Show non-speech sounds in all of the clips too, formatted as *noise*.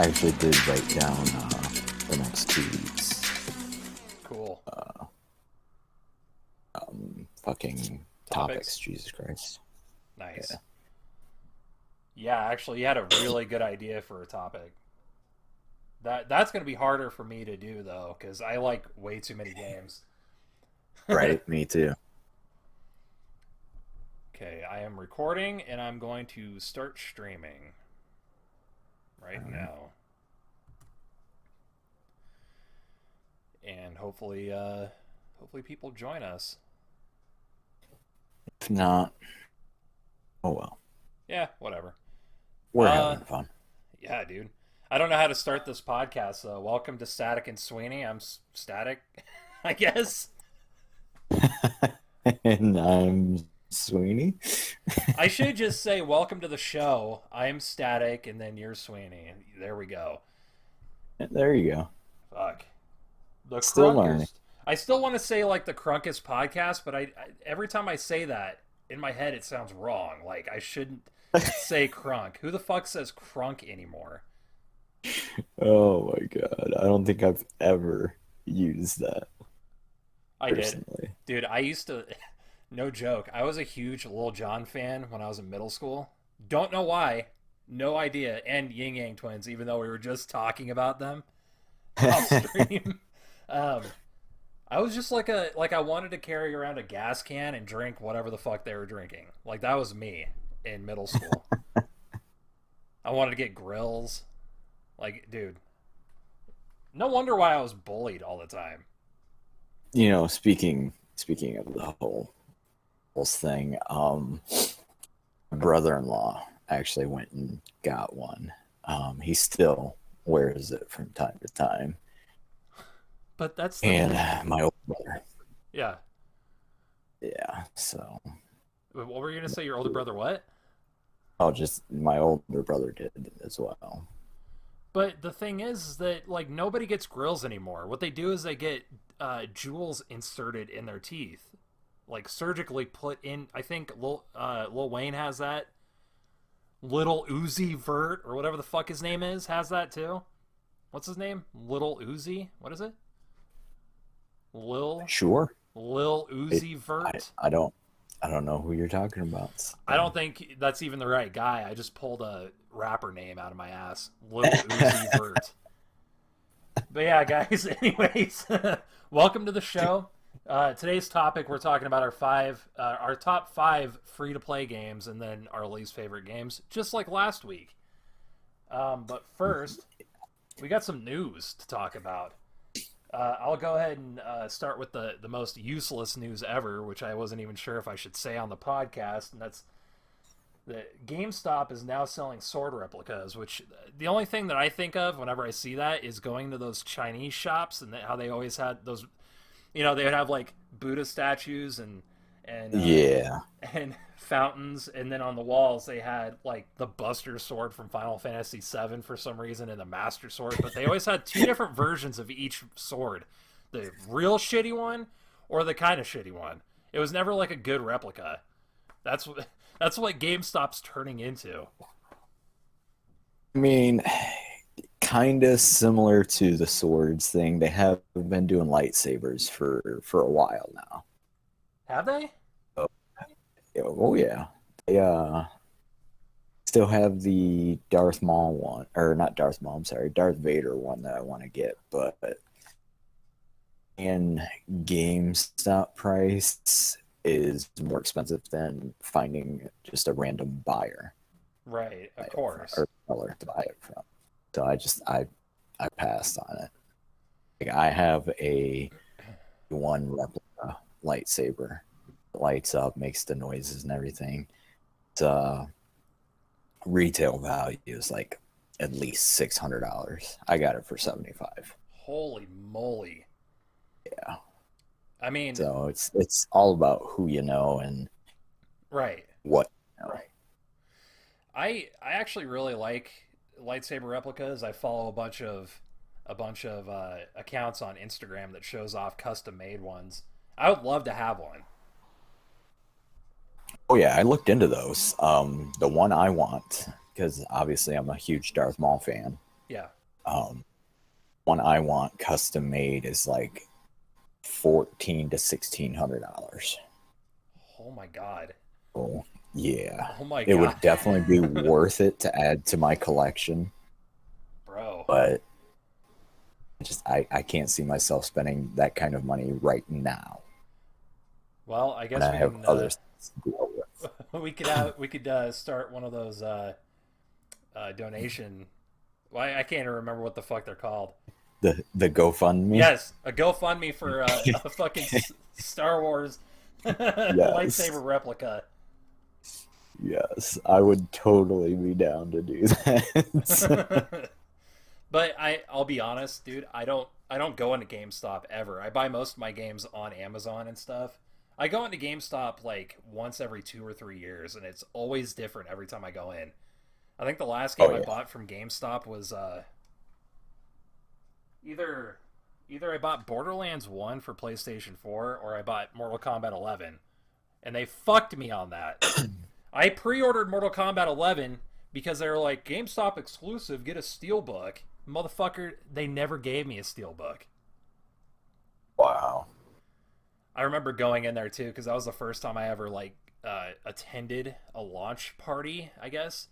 I actually did write down uh, the next two weeks. Cool. Um, fucking Topics. topics. Jesus Christ. Nice. Yeah. Yeah, actually, you had a really good idea for a topic. That that's gonna be harder for me to do though, because I like way too many games. *laughs* Right. Me too. Okay, I am recording and I'm going to start streaming right Alright. now. And hopefully uh hopefully people join us. If not, oh well. Yeah, whatever. We're Uh, having fun. Yeah, dude. I don't know how to start this podcast, so welcome to Static and Sweeney. I'm S- Static, *laughs* I guess. *laughs* and I'm Sweeney. I should just say welcome to the show. I'm Static and then you're Sweeney. There we go. There you go. Fuck. The Still learning. I still want to say like the Crunkest podcast, but I, I every time I say that in my head it sounds wrong. Like I shouldn't *laughs* say crunk. Who the fuck says crunk anymore? Oh my god. I don't think I've ever used that I did. Dude, I used to no joke. I was a huge Lil Jon fan when I was in middle school. Don't know why. No idea. And Ying Yang twins, even though we were just talking about them *laughs* off stream. um I was just like a like I wanted to carry around a gas can and drink whatever the fuck they were drinking. Like that was me in middle school. *laughs* I wanted to get grills. Like, dude. No wonder why I was bullied all the time. you know, speaking speaking of the whole whole thing, um, my brother-in-law actually went and got one. Um, he still wears it from time to time, But that's the and my old brother, Yeah. yeah. So, What were you gonna say? Your older brother? What? I'll just my older brother did as well. But the thing is, is that like nobody gets grills anymore. What they do is they get uh, jewels inserted in their teeth, like surgically put in. I think Lil, uh, Lil Wayne has that. Little Uzi Vert or whatever the fuck his name is has that too. What's his name? Little Uzi. What is it? Lil Sure, Lil Uzi I, Vert. I don't I don't know who you're talking about. I don't think that's even the right guy. I just pulled a rapper name out of my ass. Lil Uzi *laughs* Vert. But yeah, guys. *laughs* Anyways, *laughs* welcome to the show. Uh, today's topic, we're talking about our five, uh, our top five free to play games, and then our least favorite games, just like last week. Um, but first, we got some news to talk about. Uh, I'll go ahead and uh, start with the, the most useless news ever, which I wasn't even sure if I should say on the podcast, and that's that GameStop is now selling sword replicas. Which the only thing that I think of whenever I see that is going to those Chinese shops and how they always had those, you know, they would have like Buddha statues and and uh, Yeah, and *laughs* fountains, and then on the walls they had like the Buster Sword from Final Fantasy VII for some reason, and the Master Sword. But they always had two different versions of each sword: the real shitty one or the kind of shitty one. It was never like a good replica. That's what *laughs* that's what GameStop's turning into. I mean, kind of similar to the swords thing. They have been doing lightsabers for for a while now. Have they? Oh yeah, they uh still have the Darth Maul one, or not Darth Maul. I'm sorry, Darth Vader one that I want to get, but in GameStop price is more expensive than finding just a random buyer Right, of course. or seller to buy it from. So I just I I passed on it. Like I have a one replica lightsaber, lights up, makes the noises and everything. It's uh retail value is like at least six hundred dollars. I got it for seventy five. Holy moly! Yeah. I mean, So it's it's all about who you know and right. what you know. Right. I I actually really like lightsaber replicas. I follow a bunch of a bunch of uh, accounts on Instagram that shows off custom made ones. I would love to have one. Oh yeah, I looked into those. Um, the one I want, because obviously I'm a huge Darth Maul fan. Yeah. Um, one I want custom made is like fourteen to sixteen hundred dollars. Oh my god. Oh yeah, Oh my it god. would definitely be *laughs* worth it to add to my collection, Bro. but I just I I can't see myself spending that kind of money right now. Well, I guess And I we have can, others to go with. uh, *laughs* we could have, we could uh, start one of those uh, uh, donation. Well, I I can't even remember what the fuck they're called. The the GoFundMe. Yes, a GoFundMe for uh, *laughs* a fucking Star Wars lightsaber replica. Yes, I would totally be down to do that. *laughs* but I, I'll be honest, dude. I don't, I don't go into GameStop ever. I buy most of my games on Amazon and stuff. I go into GameStop like once every two or three years, and it's always different every time I go in. I think the last game Oh, I bought from GameStop was uh, either either I bought Borderlands One for PlayStation Four or I bought Mortal Kombat Eleven, and they fucked me on that. *coughs* I pre-ordered Mortal Kombat 11 because they were like GameStop exclusive, get a steelbook. Motherfucker, they never gave me a steelbook. wow. I remember going in there too because that was the first time I ever like uh, attended a launch party, I guess.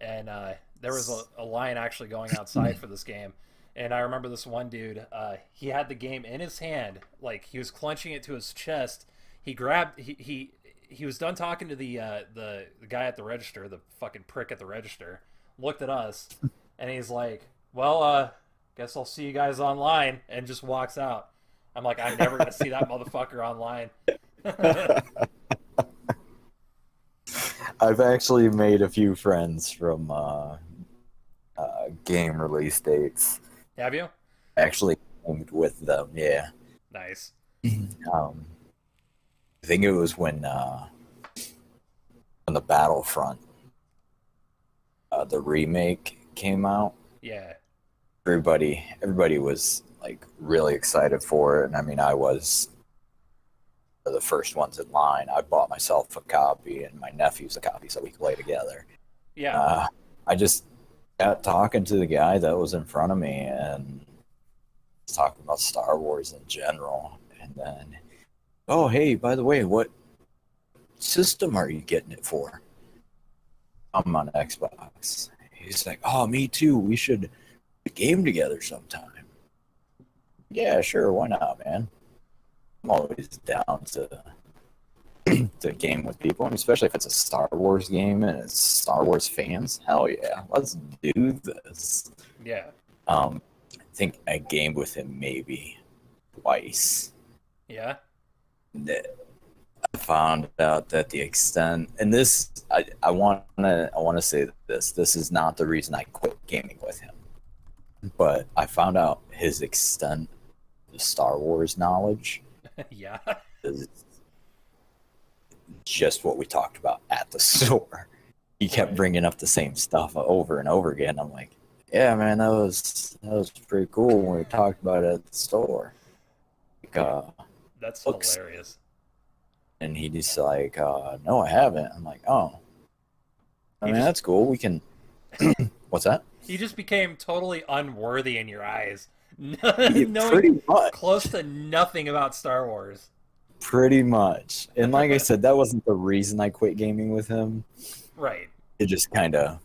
And uh, there was a, a line actually going outside for this game. And I remember this one dude, uh, he had the game in his hand, like he was clenching it to his chest. He grabbed, he he, he was done talking to the, uh, the the guy at the register, the fucking prick at the register. Looked at us, *laughs* and he's like, "Well, uh, guess I'll see you guys online," and just walks out. I'm like, I'm never gonna see that motherfucker online. *laughs* I've actually made a few friends from uh, uh, game release dates. Have you? Actually, with them. Yeah. Nice. *clears throat* Um, I think it was when uh, when the Battlefront uh, the remake came out. Yeah. Everybody, everybody was like really excited for it, and I mean, I was the first ones in line. I bought myself a copy, and my nephew's a copy, so we could play together. Yeah. Uh, I just got talking to the guy that was in front of me and talking about Star Wars in general. And then, oh, hey, by the way, what system are you getting it for? I'm on Xbox. He's like, oh, me too. We should game together sometime. Yeah, sure. Why not, man? I'm always down to *clears throat* to game with people, and especially if it's a Star Wars game and it's Star Wars fans. Hell yeah, let's do this. yeah. Um, I think I gamed with him maybe twice. Yeah. That I found out that the extent, and this I I want to I want to say this. This is not the reason I quit gaming with him, but I found out his extent of Star Wars knowledge *laughs* yeah. is just what we talked about at the *laughs* store. He kept bringing up the same stuff over and over again. I'm like, yeah, man, that was that was pretty cool when we talked about it at the store. Like, uh, That's Looks- hilarious. and he just like, uh, no, I haven't. I'm like, oh, I He mean, just- that's cool. We can. *clears throat* What's that? He just became totally unworthy in your eyes, *laughs* *laughs* knowing pretty much. close to nothing about Star Wars. Pretty much. And like I said, that wasn't the reason I quit gaming with him. Right. It just kind of,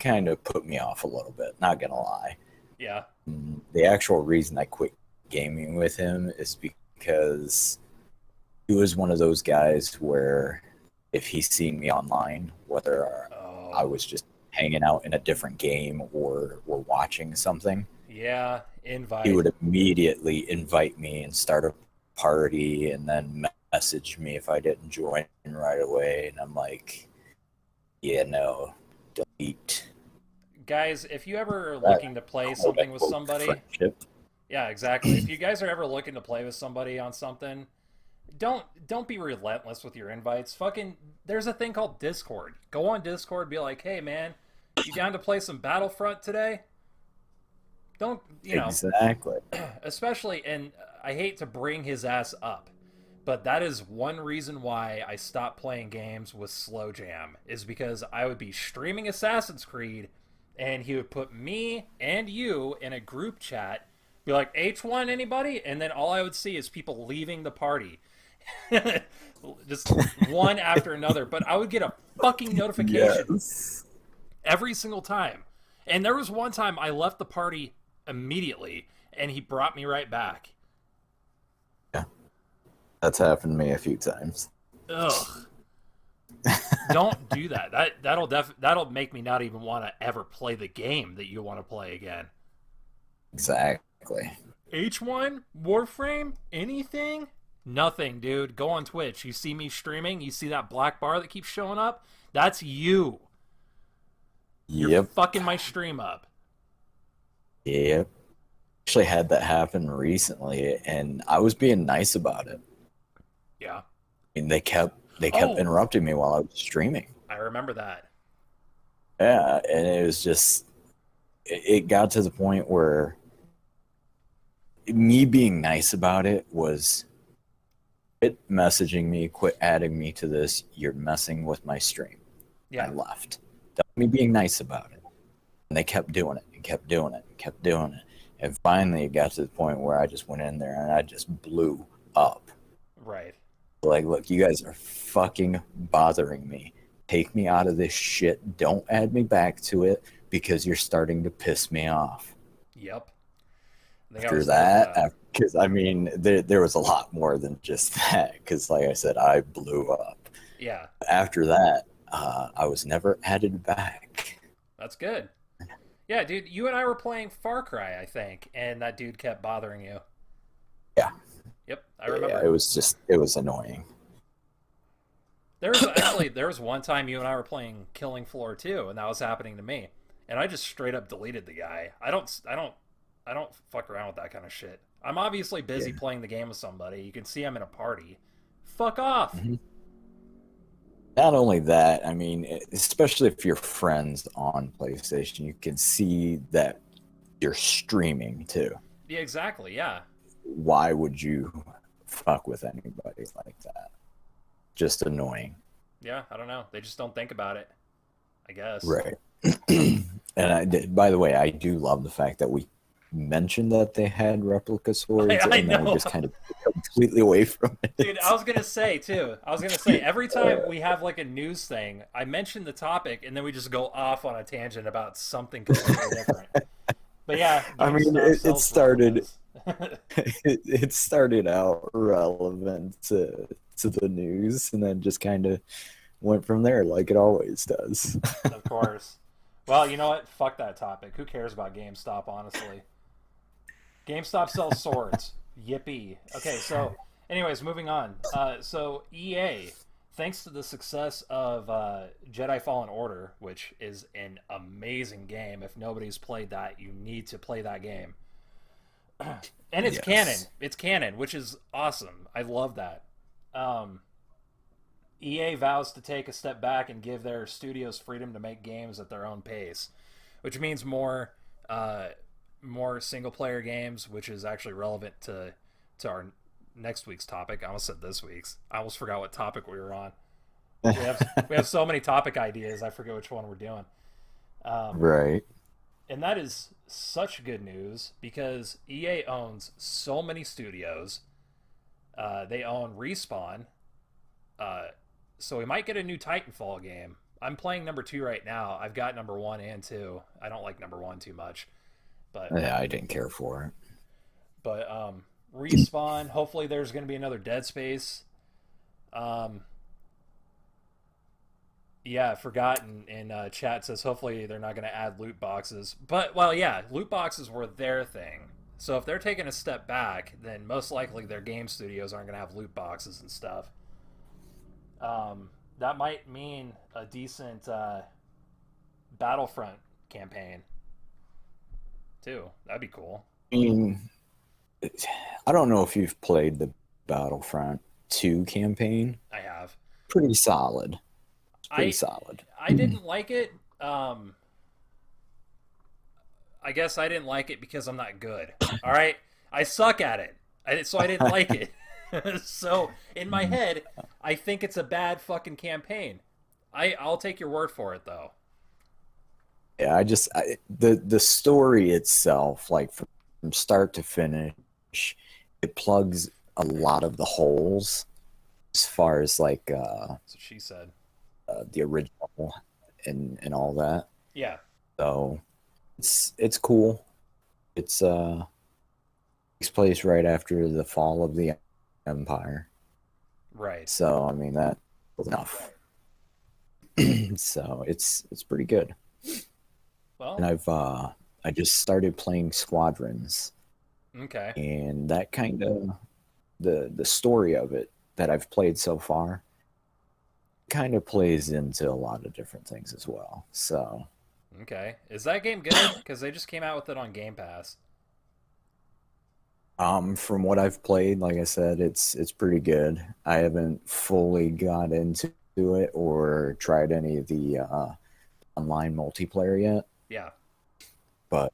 kind of put me off a little bit. Not gonna lie. Yeah. Mm, the actual reason I quit gaming with him is because he was one of those guys where if he's seen me online, whether Oh. I was just hanging out in a different game or or watching something, Yeah. Invite. he would immediately invite me and start a party and then message me if I didn't join right away. And I'm like, yeah, no, delete. Guys, if you ever are That- looking to play something with somebody, friendship. Yeah, exactly. if you guys are ever looking to play with somebody on something, don't don't be relentless with your invites. Fucking there's a thing called Discord. Go on Discord, be like, "Hey man, you down to play some Battlefront today?" Don't, you know, Exactly. *clears throat* especially and I hate to bring his ass up, but that is one reason why I stopped playing games with Slow Jam is because I would be streaming Assassin's Creed and he would put me and you in a group chat, be like, H1 anybody? And then all I would see is people leaving the party. *laughs* Just one after another. But I would get a fucking notification Yes. every single time. And there was one time I left the party immediately and he brought me right back. Yeah, that's happened to me a few times. Ugh. *laughs* Don't do that. That that'll def that'll make me not even want to ever play the game that you want to play again. Exactly. H1, Warframe, anything? Nothing, dude. Go on Twitch. You see me streaming, you see that black bar that keeps showing up? That's you. You're Yep. fucking my stream up. Yep. Actually had that happen recently and I was being nice about it. Yeah, I mean, they kept they kept Oh. interrupting me while I was streaming. I remember that. Yeah, and it was just it, it got to the point where me being nice about it was quit messaging me, quit adding me to this. You're messing with my stream. I left. That me being nice about it. And they kept doing it and kept doing it and kept doing it. And finally it got to the point where I just went in there and I just blew up. Right. Like, look, you guys are fucking bothering me. Take me out of this shit. Don't add me back to it because you're starting to piss me off. Yep. After that, because I mean, there there was a lot more than just *laughs* that. Because, like I said, I blew up. yeah, After that, uh, I was never added back. that's good. Yeah, dude, you and I were playing Far Cry, I think, and that dude kept bothering you. Yeah. Yep, I remember. Yeah, it was just it was annoying. There was *coughs* actually there was one time you and I were playing Killing Floor 2, and that was happening to me, and I just straight up deleted the guy. I don't I don't I don't fuck around with that kind of shit. I'm obviously busy Yeah. playing the game with somebody. You can see I'm in a party. Fuck off. Mhm. Not only that, I mean, especially if you're friends on PlayStation, you can see that you're streaming too. Yeah, exactly. Yeah. Why would you fuck with anybody like that? Just annoying. Yeah, I don't know. They just don't think about it. I guess. Right. *clears throat* and I by the way, I do love the fact that we mentioned that they had replica swords I- I and then we just kind of completely away from it. Dude, I was gonna say too. I was gonna say every *laughs* time we have like a news thing, I mention the topic and then we just go off on a tangent about something completely different. But yeah, *laughs* I mean, it- it started- *laughs* it, it started out relevant to to the news and then just kind of went from there like it always does. of course. Well, you know what? Fuck that topic. Who cares about GameStop? Honestly, GameStop sells swords. *laughs* Yippee. Okay, so, anyways, moving on. Uh, so EA, thanks to the success of uh, Jedi Fallen Order, which is an amazing game. If nobody's played that, you need to play that game. *clears throat* and it's Yes. canon. It's canon, which is awesome. I love that. Um, EA vows to take a step back and give their studios freedom to make games at their own pace, which means more uh, more single player games, which is actually relevant to to our next week's topic. I almost said this week's. I almost forgot what topic we were on. We have we have so many topic ideas. I forget which one we're doing. Um, right. and that is such good news because EA owns so many studios. Uh, they own Respawn, uh, so we might get a new Titanfall game. I'm playing number two right now. I've got number one and two. I don't like number one too much, but Yeah, I didn't care for it. but um, Respawn. hopefully, there's going to be another Dead Space. Um, yeah, forgotten in uh, chat says hopefully they're not going to add loot boxes. But well, yeah, loot boxes were their thing. So if they're taking a step back, then most likely their game studios aren't going to have loot boxes and stuff. Um, that might mean a decent uh, Battlefront campaign too. That'd be cool. I mean, I don't know if you've played the Battlefront 2 campaign. I have. Pretty solid. Pretty I solid. I didn't like it. Um, I guess I didn't like it because I'm not good. All right, I suck at it, I, so I didn't like it. *laughs* so in my head, I think it's a bad fucking campaign. I I'll take your word for it though. Yeah, I just I, the the story itself, like from, start to finish, it plugs a lot of the holes as far as like uh, she said. uh the original and and all that. Yeah. So it's it's cool. It's uh takes place right after the fall of the empire. Right. So I mean that enough. *clears throat* so it's it's pretty good. Well, And I've uh I just started playing Squadrons okay. and that kind of the the story of it that I've played so far kind of plays into a lot of different things as well. So Okay. Is that game good? *coughs* Because they just came out with it on Game Pass. Um, from what I've played, like I said, it's it's pretty good. I haven't fully got into it or tried any of the uh, online multiplayer yet, Yeah. but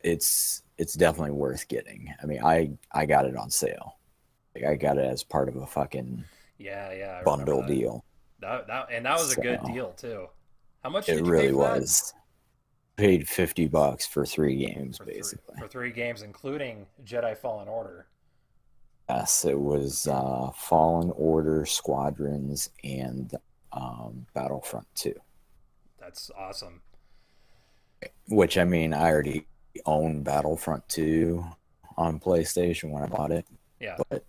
it's it's definitely worth getting. I mean, I I got it on sale. Like I got it as part of a fucking Yeah. Yeah. I bundle that. deal. That, that, and that was a good deal too. How much It did you really pay for that? was. Paid fifty bucks for three games, For three, basically. for three games, including Jedi Fallen Order. Yes, it was uh, Fallen Order, Squadrons, and um, Battlefront Two. That's awesome. Which I mean, I already own Battlefront 2 on PlayStation when I bought it, Yeah. but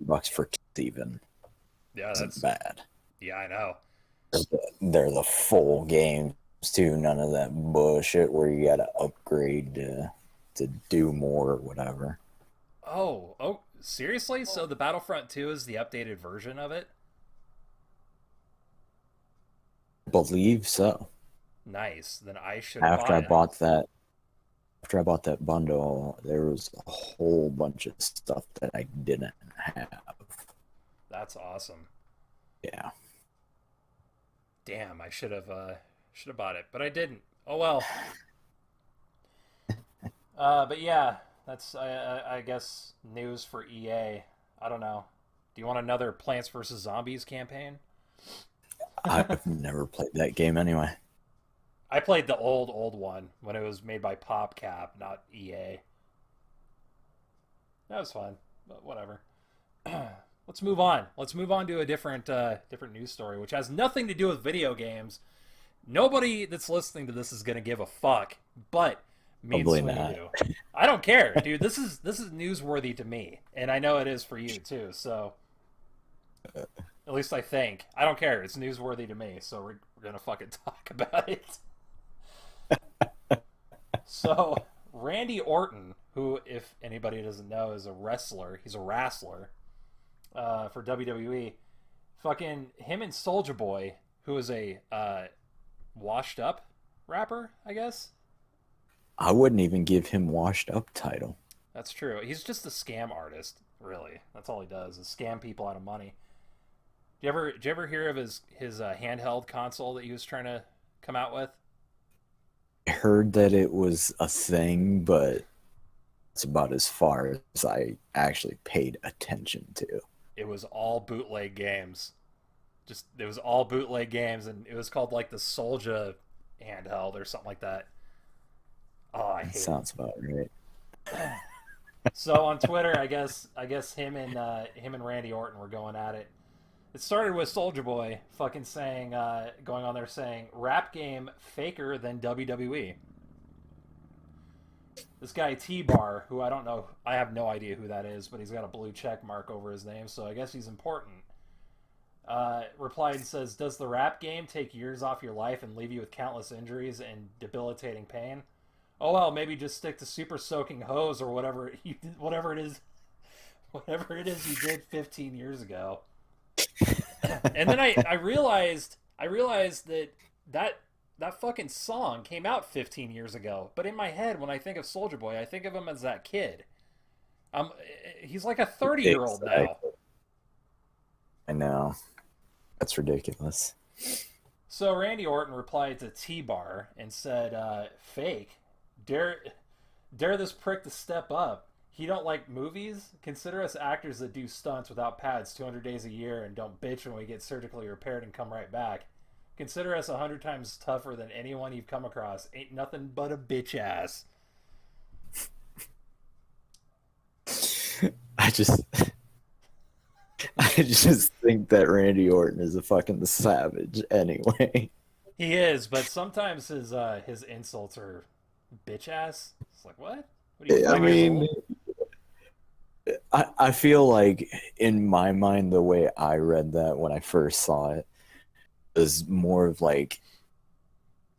bucks for even Yeah. That's bad. yeah. I know. They're the, they're the full games too. None of that bullshit where you gotta upgrade to to do more or whatever. Oh. Oh. Seriously? So the Battlefront 2 is the updated version of it? Believe so. Nice. Then I should. After I it. bought that, after I bought that bundle, there was a whole bunch of stuff that I didn't have. That's awesome. Yeah. Damn, I should have uh should have bought it, but I didn't. Oh well. *laughs* uh, but yeah, that's I, I, I guess news for EA. I don't know. Do you want another Plants vs Zombies campaign? I've never played that game anyway. I played the old old one when it was made by PopCap, not EA. That was fun, but whatever. *clears throat* Let's move on. Let's move on to a different uh, different news story, which has nothing to do with video games. Nobody that's listening to this is gonna give a fuck, but me Probably not. do. *laughs* I don't care, dude. This is this is newsworthy to me, and I know it is for you too. So, at least I think. I don't care. It's newsworthy to me, so we're, we're gonna fucking *laughs* talk about it. So, *laughs* Randy Orton, who, if anybody doesn't know, is a wrestler. He's a wrestler uh, for WWE. Fucking him and Soulja Boy, who is a uh, washed up rapper, I guess. I wouldn't even give him washed up title. That's true. He's just a scam artist, really. That's all he does is scam people out of money. Do you ever, did you ever hear of his his uh, handheld console that he was trying to come out with? Heard that it was a thing, but it's about as far as I actually paid attention to. It was all bootleg games. Just it was all bootleg games, and it was called like the Soulja handheld or something like that. Oh, I hate it. Sounds about right. so on Twitter, I guess I guess him and uh, him and Randy Orton were going at it. It started with Soulja Boy fucking saying, uh, going on there saying, "Rap game faker than WWE." This guy T Bar, who I don't know, I have no idea who that is, but he's got a blue check mark over his name, so I guess he's important. Uh, replied and says, "Does the rap game take years off your life and leave you with countless injuries and debilitating pain?" oh well, maybe just stick to super soaking hose or whatever *laughs* you whatever it is, *laughs* whatever it is you did 15 years ago. And then I, I realized I realized that that that fucking song came out 15 years ago. But in my head, when I think of Soulja Boy, I think of him as that kid. Um, he's like a 30 year old now. I know. That's ridiculous. So Randy Orton replied to T Bar and said, uh, "Fake, dare, dare this prick to step up. He don't like movies. Consider us actors that do stunts without pads 200 days a year and don't bitch when we get surgically repaired and come right back. Consider us a hundred times tougher than anyone you've come across. Ain't nothing but a bitch ass. *laughs* I just, *laughs* I just think that Randy Orton is a fucking savage. Anyway, He is, but sometimes his uh his insults are bitch ass. It's like what? What I mean? I I feel like in my mind the way I read that when I first saw it was more of like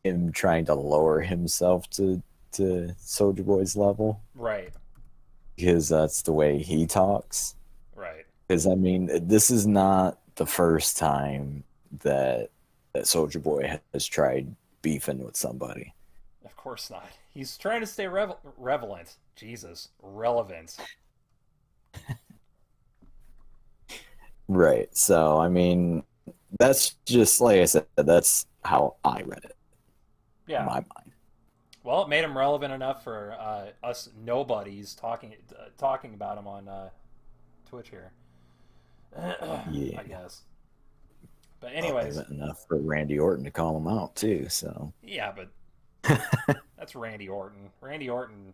him trying to lower himself to to Soulja Boy's level right, because that's the way he talks. right. Because I mean, this is not the first time that that Soulja Boy has tried beefing with somebody. Of course not. He's trying to stay revel- relevant. Jesus, relevant. Right. So I mean, that's just like I said. That's how I read it Yeah. in my mind. Well, it made him relevant enough for uh, us nobodies talking uh, talking about him on uh, Twitch here. *clears throat* Yeah. I guess. But anyways, Relevant enough for Randy Orton to call him out too. So yeah, but *laughs* that's Randy Orton. Randy Orton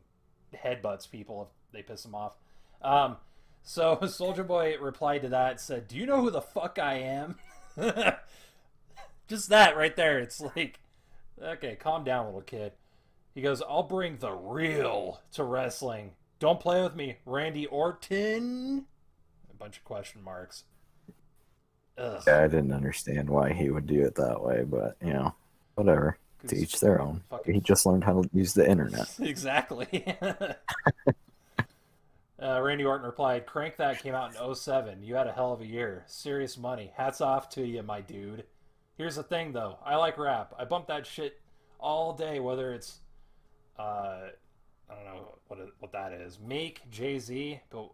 headbutts people if they piss him off. Um, so *laughs* Soulja Boy replied to that said, "Do you know who the fuck I am?" *laughs* Just that right there. It's like, okay, calm down, little kid. He goes, "I'll bring the real to wrestling. Don't play with me, Randy Orton." A bunch of question marks. Ugh. yeah, I didn't understand why he would do it that way, but you know, whatever. To each their own. Fucking- He just learned how to use the internet. *laughs* exactly. Uh, Randy Orton replied, Crank That came out in 07. You had a hell of a year. Serious money. Hats off to you, my dude. Here's the thing, though. I like rap. I bump that shit all day, whether it's, uh, I don't know what what that is. Make Jay Z, but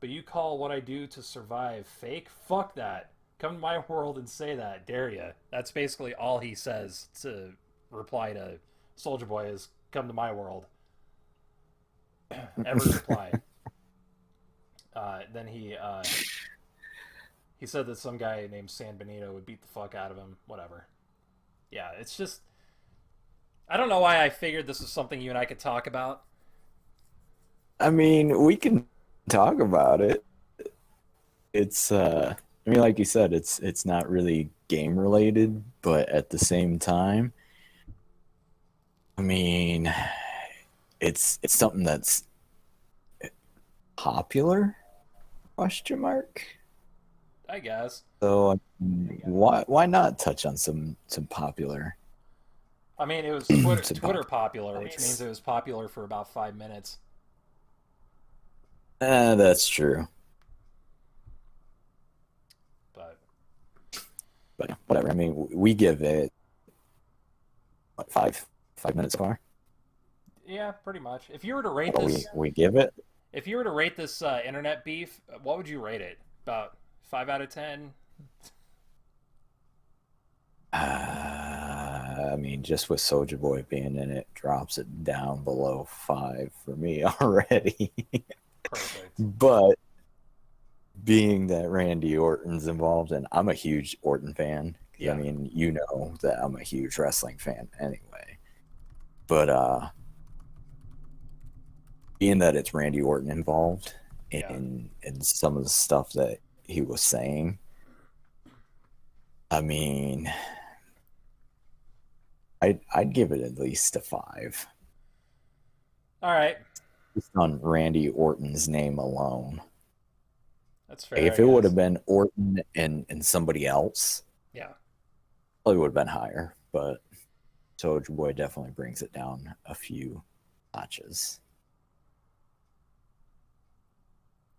but you call what I do to survive fake? Fuck that. Come to my *laughs* world and say that, dare ya. That's basically all he says to reply to Soulja Boy is come to my world. *clears throat* Ever reply. *laughs* Uh, then he uh, he said that some guy named San Benito would beat the fuck out of him. Whatever. Yeah, it's just I don't know why I figured this was something you and I could talk about. I mean, we can talk about it. It's uh I mean like you said, it's it's not really game related, but at the same time I mean it's it's something that's popular question mark. I guess. So I mean, why why not touch on some some popular I mean, it was *clears throat* Twitter, It's about- Twitter popular, which means it was popular for about five minutes. Eh, that's true. But But whatever. I mean, we give it what five five minutes far. yeah, pretty much. If you were to rate What we this, we give it. If you were to rate this uh, internet beef, what would you rate it? About five out of ten. Uh, I mean, just with Soulja Boy being in it, drops it down below five for me *laughs* already. Perfect. but being that Randy Orton's involved, and I'm a huge Orton fan. Yeah. I mean, you know that I'm a huge wrestling fan anyway. But uh, being that it's Randy Orton involved Yeah. in in some of the stuff that he was saying, I mean, I'd I'd give it at least a five, All right, just on Randy Orton's name alone. that's fair. If it would have been Orton and and somebody else, yeah, probably would have been higher. But Soulja Boy definitely brings it down a few notches.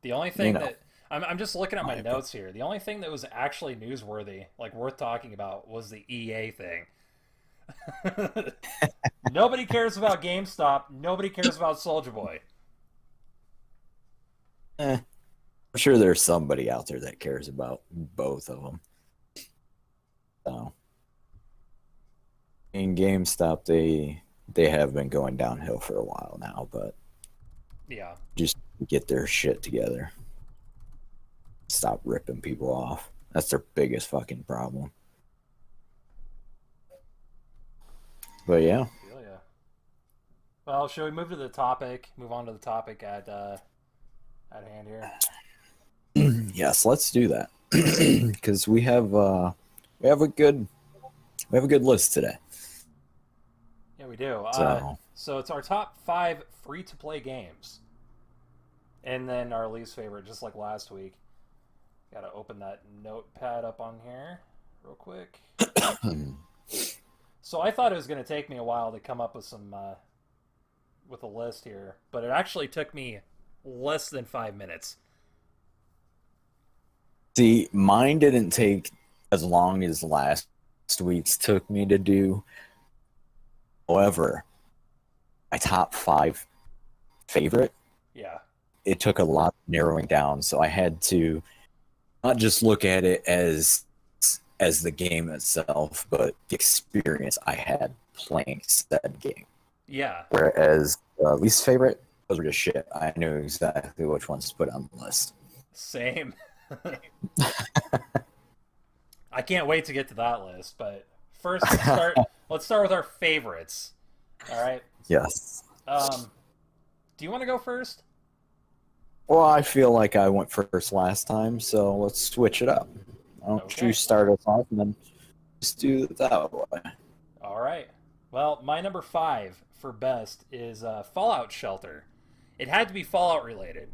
The only thing know. that I'm, I'm just looking at my My notes here. The only thing that was actually newsworthy, like worth talking about, was the EA thing. *laughs* Nobody cares about GameStop. Nobody cares about Soulja Boy. Eh, I'm sure there's somebody out there that cares about both of them. So, in GameStop, they they have been going downhill for a while now, but Yeah, just get their shit together. Stop ripping people off. That's their biggest fucking problem. But yeah, ya. Well, shall we move to the topic? Move on to the topic at uh, at hand here. *clears throat* yes, let's do that *clears throat* because we have uh, we have a good we have a good list today. Yeah, we do. So Uh, so it's our top five free to play games, and then our least favorite, just like last week. Got to open that notepad up on here real quick. *coughs* So I thought it was going to take me a while to come up with some uh, with a list here, but it actually took me less than five minutes. see, mine didn't take as long as last week's took me to do. However, my top five favorite Yeah, it took a lot of narrowing down so i had to not just look at it as as the game itself but the experience i had playing said game yeah, whereas uh, least favorite those were just shit i knew exactly which ones to put on the list same. *laughs* I can't wait to get to that list, but first let's start. *laughs* let's start with our favorites. All right. yes Um, do you want to go first? Well i feel like i went first last time so let's switch it up why don't Okay. you start us off and then just do it that way All right. Well, my number five for best is uh, Fallout Shelter. It had to be Fallout related.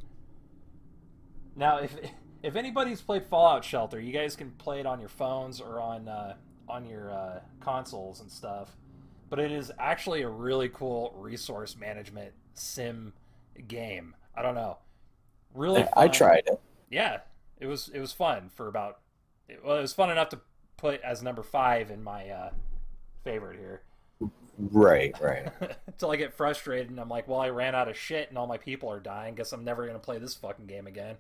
Now, if if anybody's played Fallout Shelter, you guys can play it on your phones or on uh, on your uh, consoles and stuff. But it is actually a really cool resource management sim game. I don't know. Really, i tried it Yeah, it was it was fun for about. It, well, it was fun enough to put as number five in my uh, favorite here. right right *laughs* Until I get frustrated and I'm like, well, I ran out of shit and all my people are dying. Guess I'm never gonna play this fucking game again.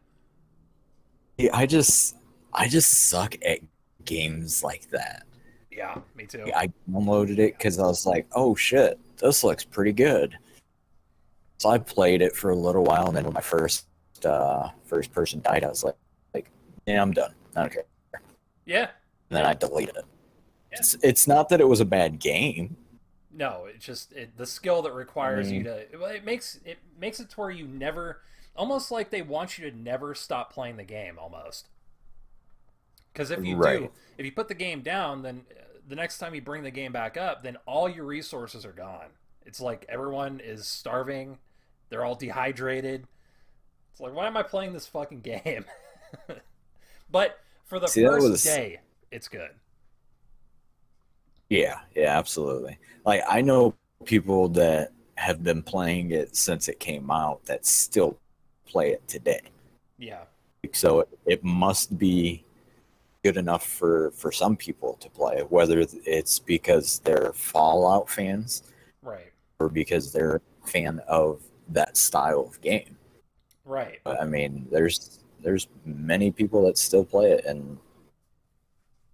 Yeah, I just I just suck at games like that. Yeah, me too. I downloaded it because I was like, "Oh shit, this looks pretty good." So I played it for a little while, and then when my first uh, first person died, I was like, "Like, yeah, I'm done. I don't care." Yeah. And then I deleted it. It's it's not that it was a bad game. No, it's just it, the skill that requires you Mm. to. Well, it makes it makes it to where you never, almost like they want you to never stop playing the game, almost. Because if you do, if you put the game down, then uh, the next time you bring the game back up, then all your resources are gone. It's like everyone is starving, they're all dehydrated. It's like, why am I playing this fucking game? *laughs* but for the See, first was- day, it's good. Yeah, yeah, absolutely. Like I know people that have been playing it since it came out that still play it today. Yeah, so it, it must be good enough for for some people to play whether it's because they're fallout fans right, or because they're a fan of that style of game right. but i mean there's there's many people that still play it and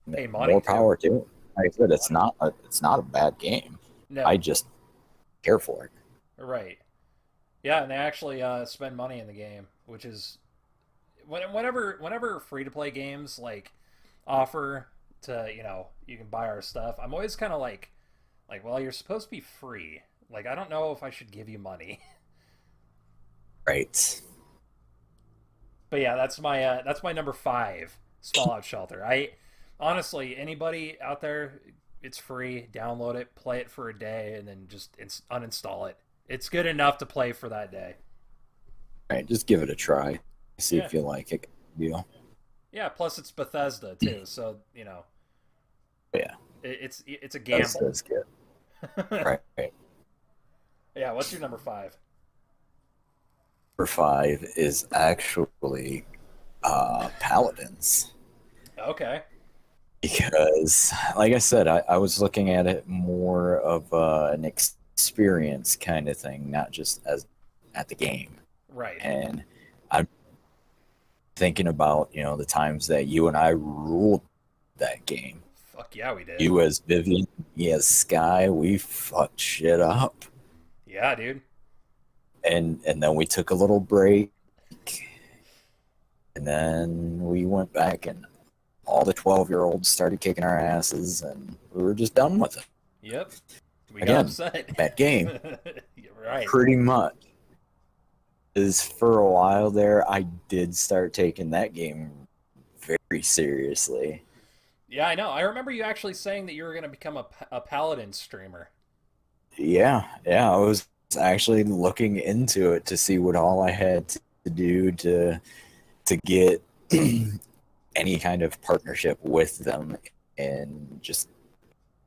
money, more too. power to it like i said it's not a, it's not a bad game No, i just care for it Right. Yeah, and they actually uh, spend money in the game, which is whenever whenever free to play games like offer to you know you can buy our stuff. I'm always kind of like like well you're supposed to be free. Like I don't know if I should give you money. *laughs* right But yeah, that's my uh, that's my number five Fallout Shelter. I honestly anybody out there, it's free. Download it, play it for a day, and then just ins- uninstall it. It's good enough to play for that day. right just give it a try see Yeah. if you like it deal Yeah, plus it's Bethesda too, so you know. Yeah. It, it's it's a that's, gamble. that's good *laughs* right right yeah, what's your number five? Number five is actually uh, Paladins. Okay. Because, like I said, I, I was looking at it more of uh, an experience kind of thing, not just as at the game. Right. And I'm thinking about, you know, the times that you and I ruled that game. Fuck yeah, we did. You as Vivian, me as Sky, we fucked shit up. Yeah, dude. And and then we took a little break and then we went back and all the 12 year olds started kicking our asses and we were just done with it Yep. we got Again, upset. that game. *laughs* Right. Pretty much. Is for a while there, I did start taking that game very seriously. Yeah, I know. I remember you actually saying that you were going to become a, a paladin streamer. Yeah, yeah, I was actually looking into it to see what all I had to do to to get *clears throat* any kind of partnership with them and just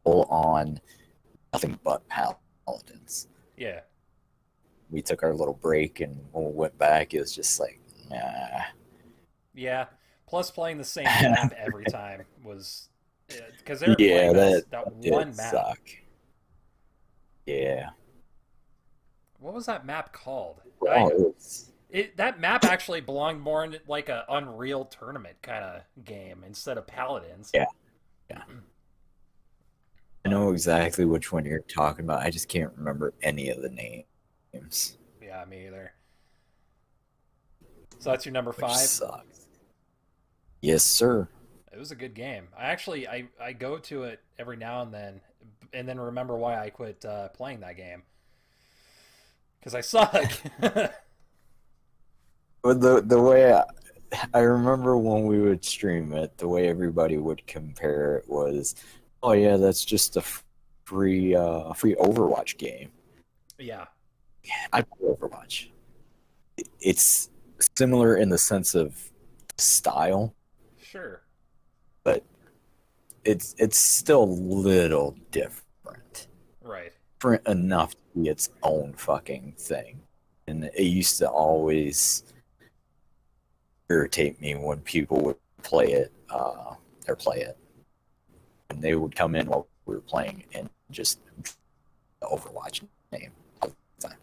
full on nothing but paladins. Yeah. We took our little break and when we went back it was just like nah. Yeah. Plus, playing the same map *laughs* every time was uh, because they were Yeah, playing that, that that one map. suck. Yeah. What was that map called? Oh, I- it it, that map actually belonged more in like a Unreal tournament kind of game instead of paladins. Yeah. I know exactly which one you're talking about. I just can't remember any of the names. Yeah, me either. So that's your number Which five. sucks. Yes, sir. It was a good game. I actually I, I go to it every now and then, and then remember why I quit uh, playing that game because I suck. *laughs* But the the way I, I remember when we would stream it, the way everybody would compare it was, "Oh yeah, that's just a free uh, free Overwatch game." yeah, I play Overwatch. It's similar in the sense of style, sure. but it's it's still a little different. Right. Different enough to be its own fucking thing. And it used to always irritate me when people would play it, uh, or play it. And they would come in while we were playing and just Overwatch name all the time.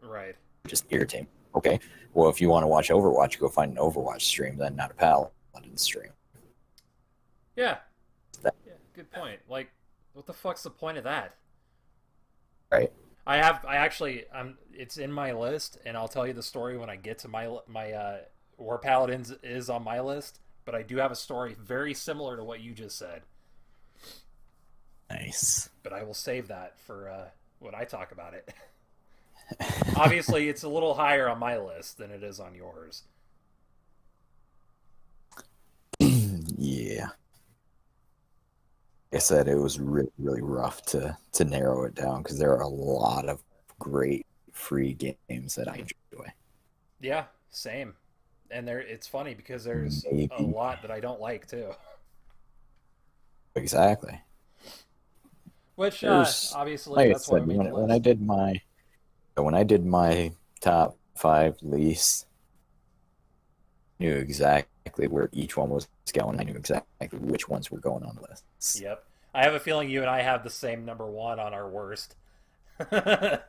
Right. Just irritate me. Okay. Well, if you want to watch Overwatch, go find an Overwatch stream, then not a Paladin stream. Yeah. That- Yeah. Good point. Like, what the fuck's the point of that? Right. I have. I actually. I'm. It's in my list, and I'll tell you the story when I get to my my uh, War Paladins is on my list. But I do have a story very similar to what you just said. Nice. But I will save that for uh, when I talk about it. *laughs* Obviously, it's a little higher on my list than it is on yours. *clears throat* yeah. I said it was really, really rough to to narrow it down because there are a lot of great free games that I enjoy. Yeah, same. And there, it's funny because there's a lot that I don't like too. Exactly. Which uh, obviously Like I said, when, when I did my when I did my top five least, knew exactly where each one was going. I knew exactly which ones were going on the list. Yep. I have a feeling you and I have the same number one on our worst. *laughs*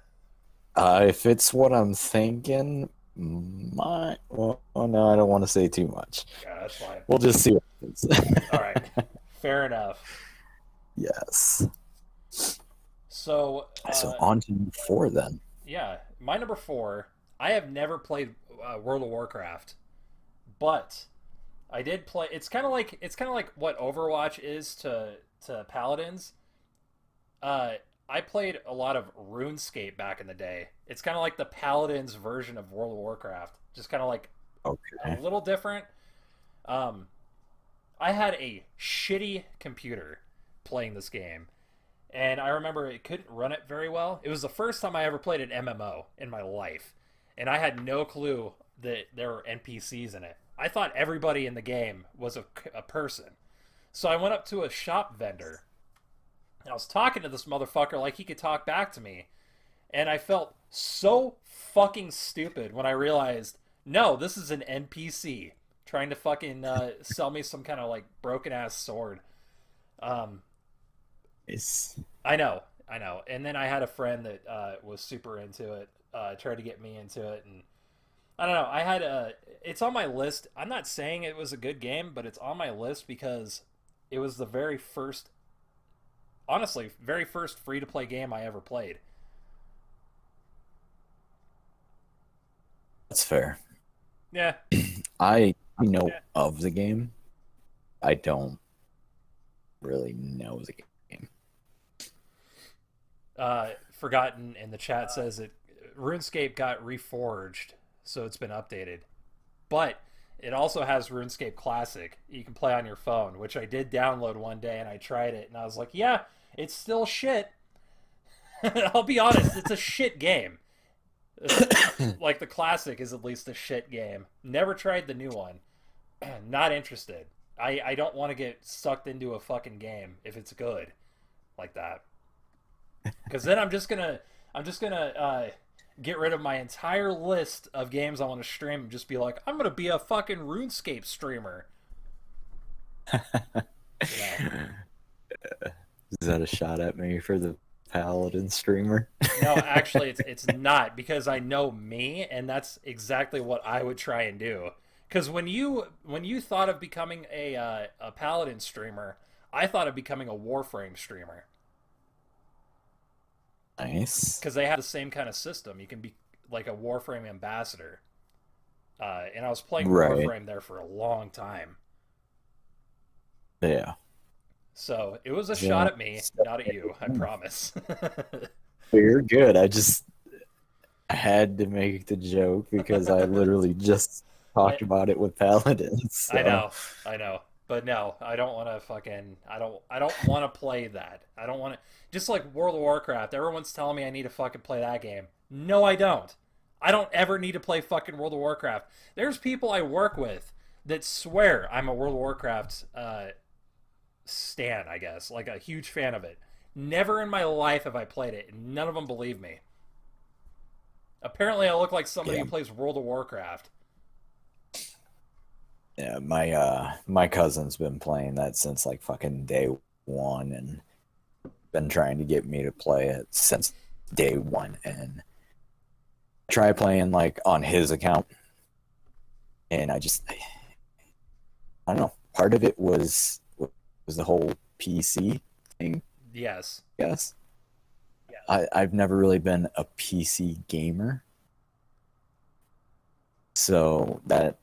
Uh, if it's what I'm thinking, my well, oh no, I don't want to say too much. yeah, that's fine. We'll just see what happens. *laughs* All right. *laughs* Fair enough. yes. So, uh, So on to number four then. yeah, my number four. I have never played uh, World of Warcraft, but I did play. It's kind of like it's kind of like what Overwatch is to to Paladins. Uh, I played a lot of RuneScape back in the day. It's kind of like the Paladins version of World of Warcraft, just kind of like Okay. a little different. Um, I had a shitty computer playing this game, and I remember it couldn't run it very well. It was the first time I ever played an MMO in my life, and I had no clue that there were NPCs in it. I thought everybody in the game was a, a person. So I went up to a shop vendor, and I was talking to this motherfucker like he could talk back to me. And I felt so fucking stupid when I realized, no, this is an NPC trying to fucking uh, *laughs* sell me some kind of like broken ass sword. Um, It's I know, I know. And then I had a friend that uh, was super into it, uh, tried to get me into it, and I don't know. I had a. It's on my list. I'm not saying it was a good game, but it's on my list because it was the very first, honestly, very first free to play game I ever played. that's fair. Yeah, *clears throat* I know Yeah. of the game. I don't really know the game. Uh, Forgotten in the chat says it RuneScape got reforged, so it's been updated. But it also has RuneScape Classic. You can play on your phone, which I did download one day and I tried it and I was like, yeah, it's still shit. *laughs* I'll be honest, it's a shit game. *coughs* like the classic is at least a shit game. Never tried the new one. *clears throat* Not interested. I, I don't want to get sucked into a fucking game if it's good like that. Because then I'm just gonna I'm just gonna uh, get rid of my entire list of games I want to stream and just be like, I'm gonna be a fucking RuneScape streamer. yeah. *laughs* Is that a shot at me for the paladin streamer? no, *laughs* actually, it's it's not because I know me, and that's exactly what I would try and do. Because when you when you thought of becoming a uh, a paladin streamer, I thought of becoming a Warframe streamer. Nice. Because they have the same kind of system. You can be like a Warframe ambassador. Uh, and I was playing right. Warframe there for a long time. Yeah. So it was a yeah. shot at me, not at you. I promise. *laughs* You're good. I just I had to make the joke because I literally *laughs* just talked about it with Paladins. So. I know, I know, but no, I don't want to fucking. I don't. I don't want to play that. I don't want to. Just like World of Warcraft, everyone's telling me I need to fucking play that game. No, I don't. I don't ever need to play fucking World of Warcraft. There's people I work with that swear I'm a World of Warcraft uh, stan, I guess, like a huge fan of it. Never in my life have I played it, and none of them believe me. Apparently, I look like somebody yeah. who plays World of Warcraft. Yeah, my uh my cousin's been playing that since like fucking day one, and been trying to get me to play it since day one and try playing like on his account and i just i don't know. Part of it was was the whole pc thing yes. Yes I, i've never really been a pc gamer. So that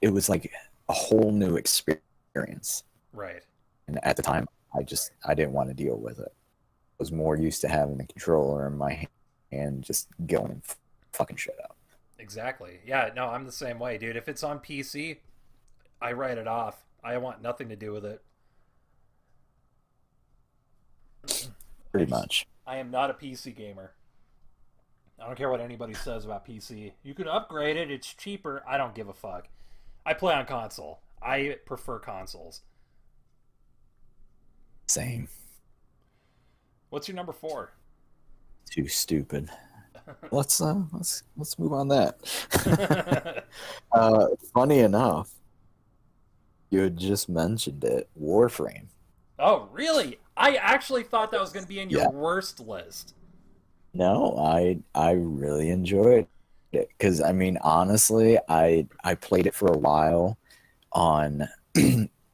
it was like a whole new experience. Right. And at the time I just I didn't want to deal with it. I was more used to having the controller in my hand, just going fucking shit up. Exactly. Yeah. No, I'm the same way, dude. If it's on PC, I write it off. I want nothing to do with it. Pretty much. I am not a PC gamer. I don't care what anybody says about PC. You can upgrade it, it's cheaper. I don't give a fuck. I play on console. I prefer consoles. Same. What's your number four? Too stupid. *laughs* let's uh, let's let's move on that. *laughs* uh, funny enough, you had just mentioned it, Warframe. Oh, really? I actually thought that was going to be in your yeah. worst list. No, I I really enjoyed it because I mean honestly, I I played it for a while on *clears throat*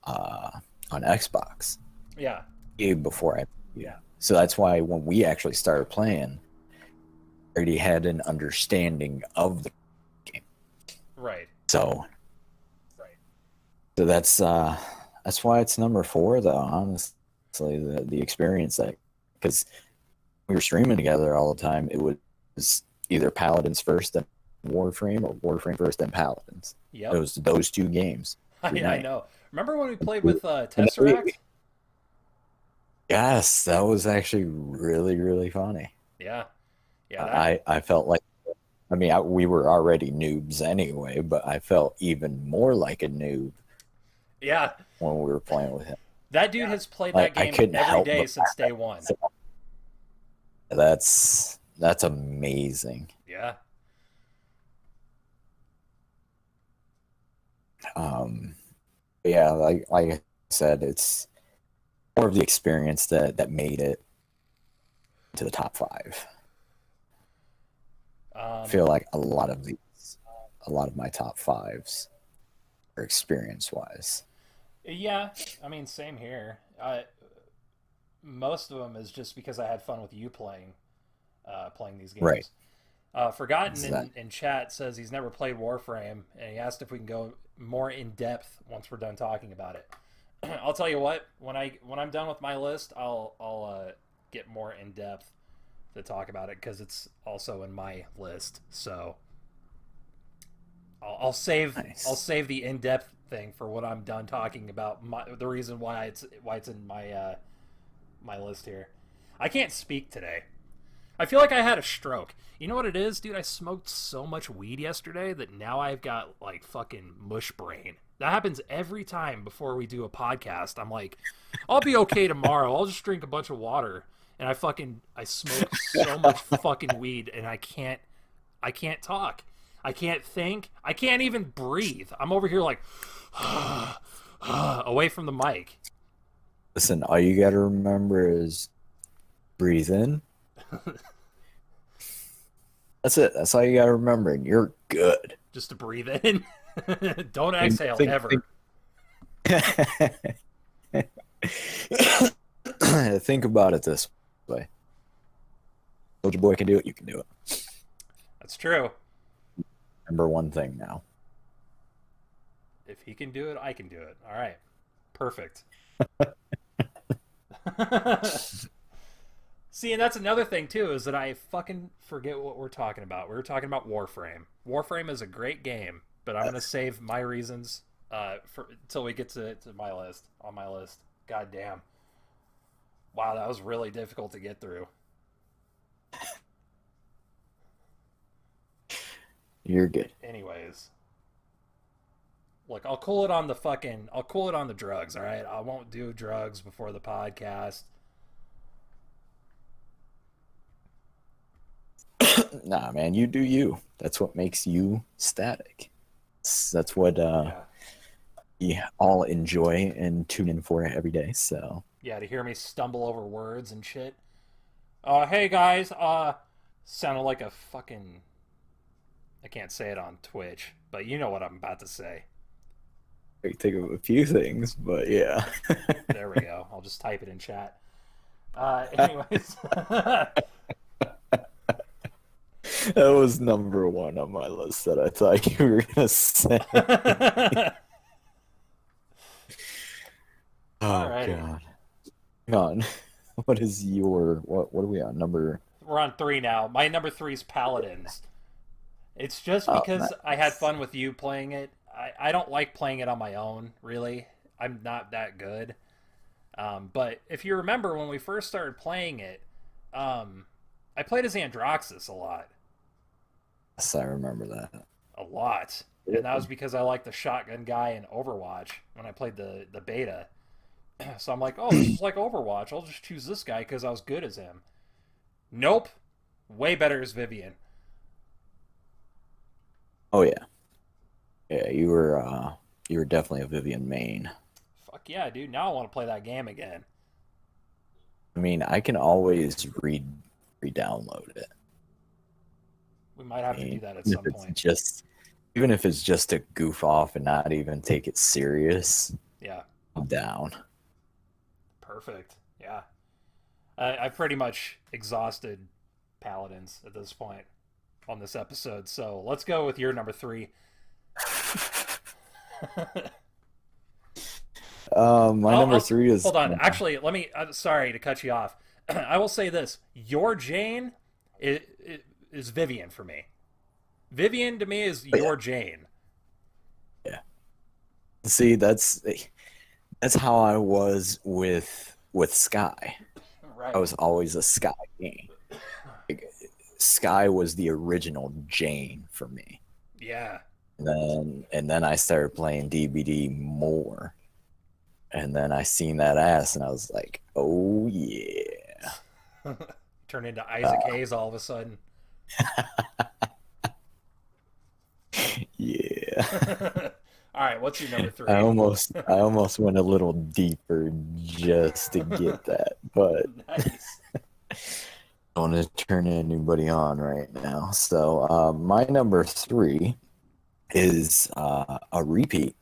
uh, on Xbox yeah. Before I, yeah. So that's why when we actually started playing, I already had an understanding of the game. Right. So. Right. So that's uh, that's why it's number four, though. Honestly, the the experience that because we were streaming together all the time, it was either Paladins first, then Warframe, or Warframe first, then Paladins. Yeah. Those those two games. *laughs* I, I, know. Remember when we played with uh, Tesseract? Yes, that was actually really really funny. Yeah, yeah. That... I I felt like, I mean, I, we were already noobs anyway, but I felt even more like a noob. Yeah. When we were playing with him. That dude has played that game every day since day one. That's that's amazing. Yeah. Um. Yeah, like like I said, it's more of the experience that that made it to the top five. Um, I feel like a lot of these, a lot of my top fives, are experience wise. Yeah, I mean, same here. I, most of them is just because I had fun with you playing, uh, playing these games. Right. Uh, Forgotten in, in chat says he's never played Warframe, and he asked if we can go more in depth once we're done talking about it. *clears throat* I'll tell you what when I when I'm done with my list, I'll I'll uh, get more in depth to talk about it because it's also in my list. So I'll, I'll save Nice. I'll save the in depth thing for when I'm done talking about my, the reason why it's why it's in my uh, my list here. I can't speak today. I feel like I had a stroke. You know what it is, dude? I smoked so much weed yesterday that now I've got like fucking mush brain. That happens every time before we do a podcast. I'm like, I'll be okay tomorrow. I'll just drink a bunch of water. And I fucking I smoke so much *laughs* fucking weed and I can't I can't talk. I can't think. I can't even breathe. I'm over here like *sighs* *sighs* away from the mic. Listen, all you got to remember is breathe in. *laughs* That's it. That's all you got to remember, and you're good. Just to breathe in. *laughs* *laughs* Don't exhale think- ever. *coughs* Think about it this way. Soulja Boy can do it. You can do it. That's true. Remember one thing now. If he can do it, I can do it. All right. Perfect. *laughs* See, and that's another thing too is that I fucking forget what we're talking about. We were talking about Warframe. Warframe is a great game, but I'm gonna save my reasons uh, for until we get to, to my list on my list. God damn! Wow, that was really difficult to get through. You're good. anyways look i'll cool it on the fucking i'll cool it on the drugs all right i won't do drugs before the podcast *coughs* nah, man, you do you. That's what makes you static. That's, that's what uh, yeah. we all enjoy and tune in for every day. So. Yeah to hear me stumble over words and shit. Uh hey guys uh sounded like a fucking i can't say it on twitch but you know what i'm about to say. I can think of a few things, but yeah. *laughs* there we go. I'll just type it in chat. Uh anyways *laughs* that was number one on my list that I thought *laughs* you were gonna say. *laughs* Oh god. Hang on. *laughs* What is your what what are we on? Number We're on three now. My number three is Paladins. It's just Oh, because I had fun with you playing it. I, I don't like playing it on my own, really. I'm not that good. Um, but if you remember when we first started playing it, um, I played as Androxus a lot. Yes, I remember that. A lot. And that was because I liked the shotgun guy in Overwatch when I played the, the beta. *clears throat* So I'm like, oh, this is like Overwatch. I'll just choose this guy because I was good as him. Nope. Way better as Vivian. Oh yeah. Yeah, you were uh you were definitely a Vivian main. Fuck yeah, dude. Now I want to play that game again. I mean, I can always re re-download it. We might have to do that at some point. Just even if it's just to goof off and not even take it serious, Yeah, I'm down. perfect. Yeah. I, I pretty much exhausted Paladins at this point on this episode. So let's go with your number three. *laughs* Um, my I'll- number I'll- three is Hold on. *laughs* Actually, let me. I'm sorry to cut you off. *clears throat* I will say this: your Jane is, is Vivian for me. Vivian to me is Oh, yeah. your Jane. Yeah. See, that's that's how I was with with Skye. Right. I was always a Skye game. Like, Skye was the original Jane for me. Yeah. And then and then I started playing DBD more. And then I seen that ass and I was like, "Oh yeah." *laughs* Turn into Isaac Uh. Hayes all of a sudden. Yeah. *laughs* all right. What's your number three? I almost I almost went a little deeper just to get *laughs* that, but nice. *laughs* I don't want to turn anybody on right now. So uh, my number three is uh, a repeat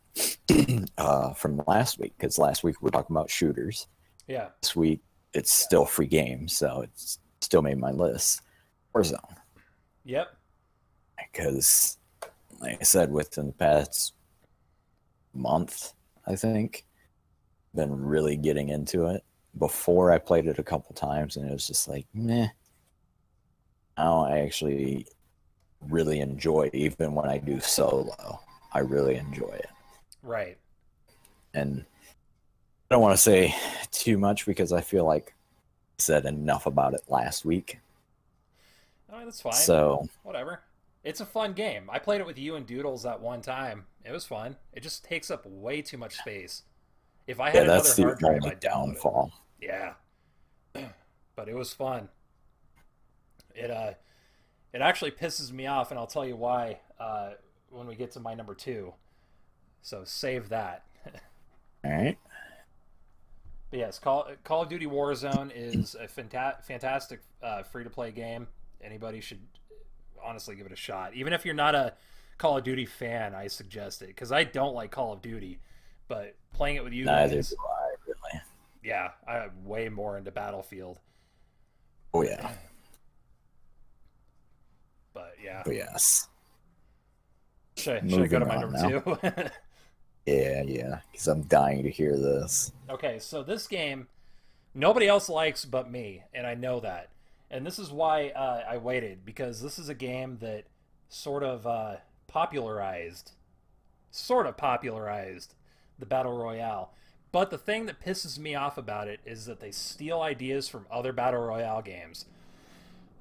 *clears throat* uh, from last week because last week we were talking about shooters. Yeah. This week it's still free game, so it's still made my list. Warzone Yep. because, like I said, within the past month, I think, been really getting into it. before I played it a couple times and it was just like, meh. Now I actually really enjoy it, even when I do solo. I really enjoy it. Right. And I don't want to say too much because I feel like I said enough about it last week. Oh, that's fine. So Whatever. It's a fun game. I played it with you and Doodles at one time. It was fun. It just takes up way too much space. If I had yeah, another that's the hard drive, download it. downfall. Yeah. *clears throat* but it was fun. It uh it actually pisses me off and I'll tell you why uh when we get to my number 2. So save that. *laughs* All right. But yes, Call Call of Duty Warzone is a fanta- fantastic uh, free to play game. Anybody should honestly give it a shot. Even if you're not a Call of Duty fan, I suggest it because I don't like Call of Duty, but playing it with you Neither guys, do I really. yeah, I'm way more into Battlefield. Oh yeah. But yeah, Oh yes. should, I- should I go to my number on two? *laughs* Yeah, yeah. Because I'm dying to hear this. Okay, so this game nobody else likes but me, and I know that. And this is why uh, I waited because this is a game that sort of uh, popularized, sort of popularized the battle royale. But the thing that pisses me off about it is that they steal ideas from other battle royale games.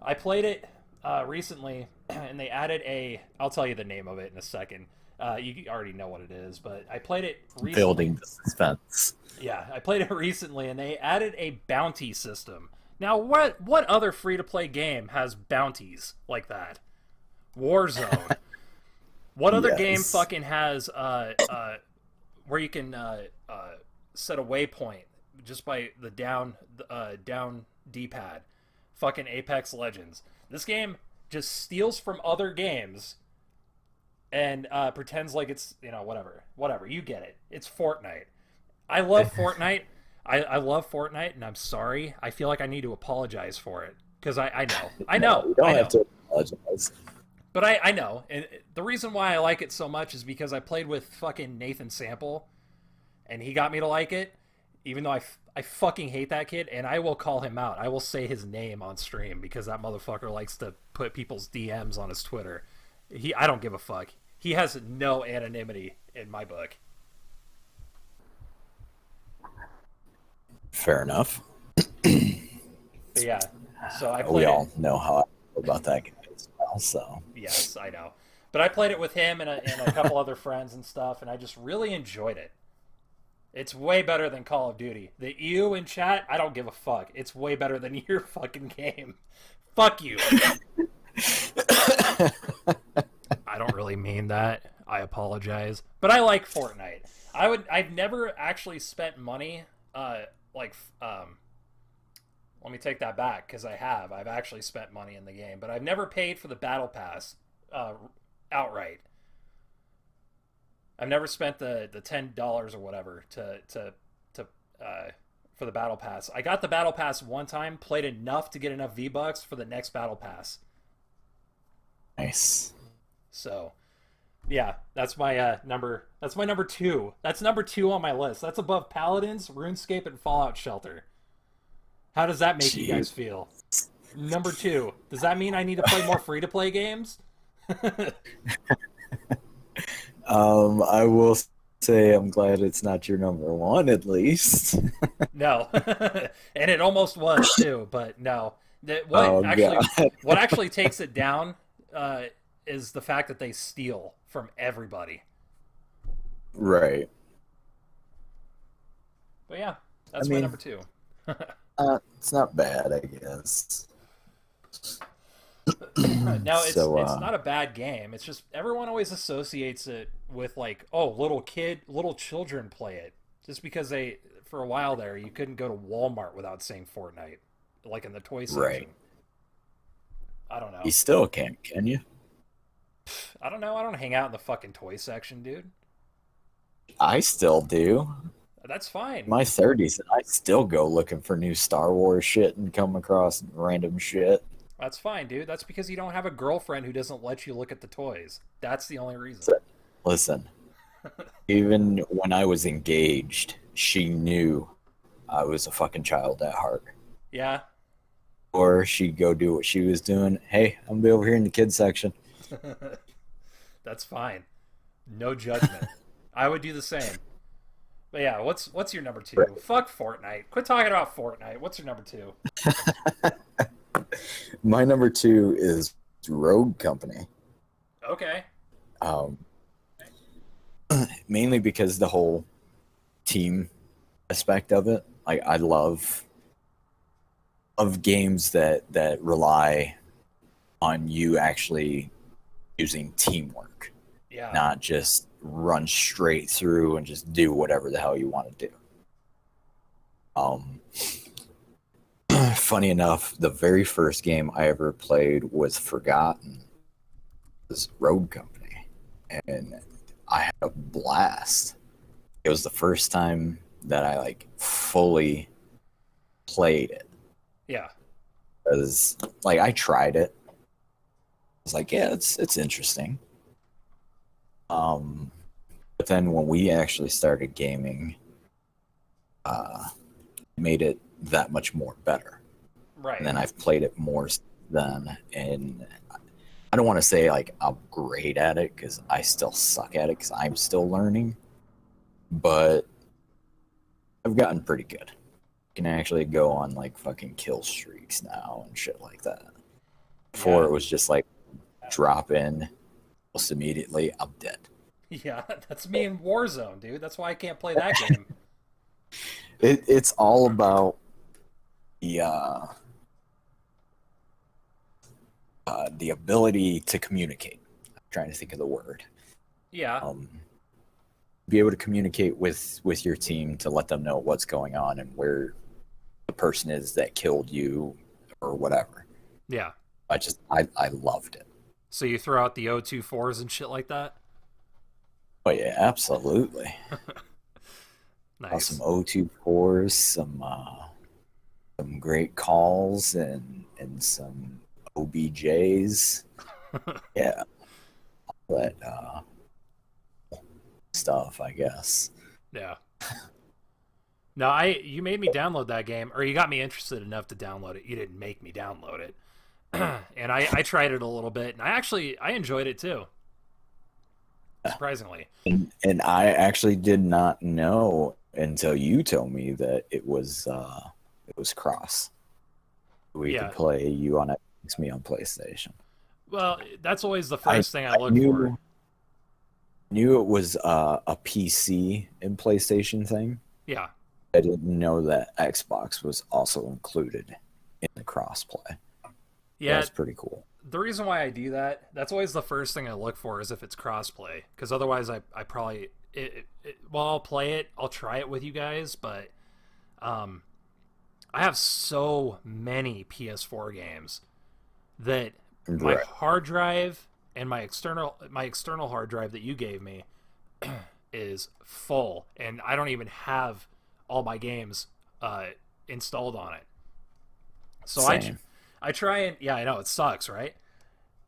I played it uh, recently, *clears throat* and they added a. I'll tell you the name of it in a second. Uh, you already know what it is, but I played it recently. Building the suspense. Yeah, I played it *laughs* recently, and they added a bounty system. Now, what what other free to play game has bounties like that? Warzone. *laughs* what other game fucking has uh, uh, where you can uh, uh, set a waypoint just by the down uh, down D pad? Fucking Apex Legends. This game just steals from other games and uh, pretends like it's you know whatever whatever you get it it's fortnite i love *laughs* fortnite I, I love fortnite and i'm sorry. I feel like i need to apologize for it because I, I know. I *laughs* know. You don't I know. have to apologize. but I, I know. And the reason why i like it so much is because i played with fucking nathan sample and he got me to like it even though I, f- I fucking hate that kid and i will call him out. I will say his name on stream because that motherfucker likes to put people's dms on his twitter. He i don't give a fuck. He has no anonymity in my book Fair enough. yeah so i we played it. all know how I feel about that guy as well. So. Yes i know. But i played it with him and a, and a couple other friends and stuff and i just really enjoyed it. It's way better than call of duty. The you in chat i don't give a fuck. It's way better than *laughs* your fucking game. Fuck you. *laughs* I don't really mean that. I apologize. But i like fortnite. I would i've never actually spent money uh like um let me take that back because I have. I've actually spent money in the game, but I've never paid for the battle pass uh, outright. I've never spent the the ten dollars or whatever to to to uh, for the battle pass. I got the battle pass one time, played enough to get enough V bucks for the next battle pass. nice. So, yeah, that's my uh, number. That's my number two. That's number two on my list. That's above Paladins, RuneScape, and Fallout Shelter. How does that make you guys feel? Number two. Does that mean I need to play more free to play games? *laughs* Um, I will say I'm glad it's not your number one, at least. *laughs* No, *laughs* and it almost was too, but no. That what Oh, actually God. what actually takes it down uh, is the fact that they steal from everybody. right. But yeah, that's my mean- number two. *laughs* Uh, it's not bad, I guess. *clears throat* now it's So, it's uh, not a bad game. It's just everyone always associates it with like, oh, little kid, little children play it. Just because they for a while there you couldn't go to Walmart without saying Fortnite, like in the toy section. Right. I don't know. You still can't, can you? I don't know. I don't hang out in the fucking toy section, dude. I still do. That's fine. My 30s, and I still go looking for new Star Wars shit and come across random shit. That's fine, dude. That's because you don't have a girlfriend who doesn't let you look at the toys. That's the only reason. Listen, *laughs* even when I was engaged, she knew I was a fucking child at heart. Yeah. Or she'd go do what she was doing. Hey, I'm gonna be over here in the kids section. *laughs* That's fine. No judgment. I would do the same. But yeah, what's what's your number two? Fuck Fortnite. Quit talking about Fortnite. What's your number two? *laughs* My number two is Rogue Company. Okay. Um, *clears throat* mainly because the whole team aspect of it. Like I love of games that that rely on you actually using teamwork, Yeah. not just run straight through and just do whatever the hell you want to do. Um, *clears throat* funny enough, the very first game I ever played was Forgotten, was Rogue Company, and I had a blast. It was the first time that I like fully played it. Yeah. Because like I tried it. I was like, yeah, it's it's interesting. Um but then when we actually started gaming, uh made it that much more better. Right. And then I've played it more than, and I don't want to say like I'm great at it because I still suck at it because I'm still learning, but I've gotten pretty good. Can actually go on like fucking kill streaks now and shit like that. Before Yeah. it was just like drop in, almost immediately I'm dead. Yeah, *laughs* that's me in Warzone, dude. That's why I can't play that game. *laughs* It, it's all about the uh, uh, the ability to communicate. I'm trying to think of the word. Yeah. um, be able to communicate with with your team to let them know what's going on and where the person is that killed you or whatever. Yeah. I just I I loved it. So you throw out the O24s and shit like that? Oh yeah, absolutely. *laughs* Nice. Some O2 cores, some uh, some great calls, and and some OBJs. *laughs* yeah, all that uh, stuff, I guess. Yeah. No, I you made me download that game, or you got me interested enough to download it. You didn't make me download it, *clears throat* and I I tried it a little bit, and I actually I enjoyed it too. Surprisingly, And, and I actually did not know until you told me that it was uh it was cross. We Yeah. could play you on Xbox, me on PlayStation. well, that's always the first thing I look knew, for. Knew it was uh, a PC and PlayStation thing. Yeah, I didn't know that Xbox was also included in the crossplay. Yeah. That's pretty cool. the reason why I do that, that's always the first thing I look for is if it's crossplay, because otherwise I, I probably it, it, well I'll play it, I'll try it with you guys, but um, I have so many PS4 games that my Right. hard drive and my external my external hard drive that you gave me *clears throat* is full, and I don't even have all my games uh, installed on it. So I Same. I try and yeah, I know it sucks, right?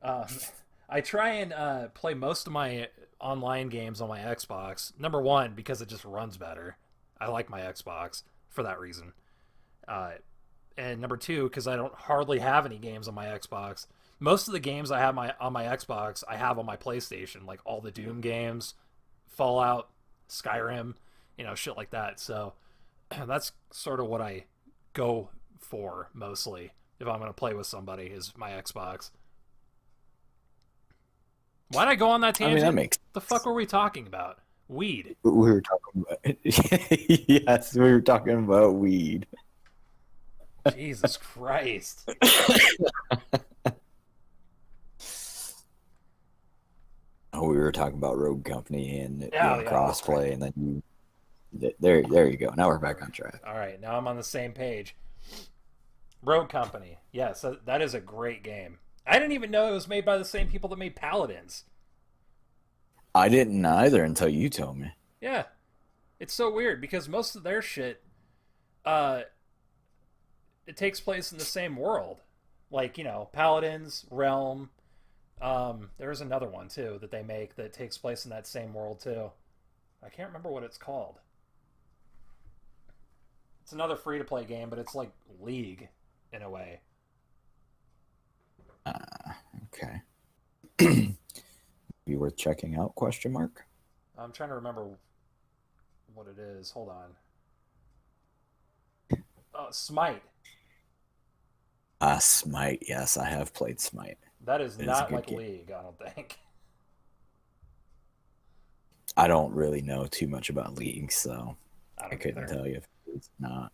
Um, *laughs* I try and uh, play most of my online games on my Xbox. Number one, because it just runs better. I like my Xbox for that reason. Uh, and number two, because I don't hardly have any games on my Xbox. Most of the games I have my on my Xbox, I have on my PlayStation, like all the Doom games, Fallout, Skyrim, you know, shit like that. So *clears throat* that's sort of what I go for mostly if I'm going to play with somebody is my Xbox. Why'd I go on that I tangent? mean, that makes the fuck were we talking about? Weed. we were talking about *laughs* yes, we were talking about weed. Jesus Christ. *laughs* Oh, we were talking about Rogue Company and Yeah, being yeah, crossplay, and then you there, there you go. Now we're back on track. All right, now I'm on the same page. Rogue Company. Yes, that- that is a great game. I didn't even know it was made by the same people that made Paladins. I didn't either until you told me. Yeah. It's so weird because most of their shit uh it takes place in the same world. Like, you know, Paladins, Realm, um there's another one too that they make that takes place in that same world too. I can't remember what it's called. it's another free to play game, but it's like League in a way. Uh, okay. *clears throat* Be worth checking out? Question mark. I'm trying to remember what it is. Hold on. Oh, Smite. Ah, uh, Smite. Yes, I have played Smite. That is it not is like game. League, I don't think. *laughs* I don't really know too much about League, so I, I couldn't either. tell you if it's not.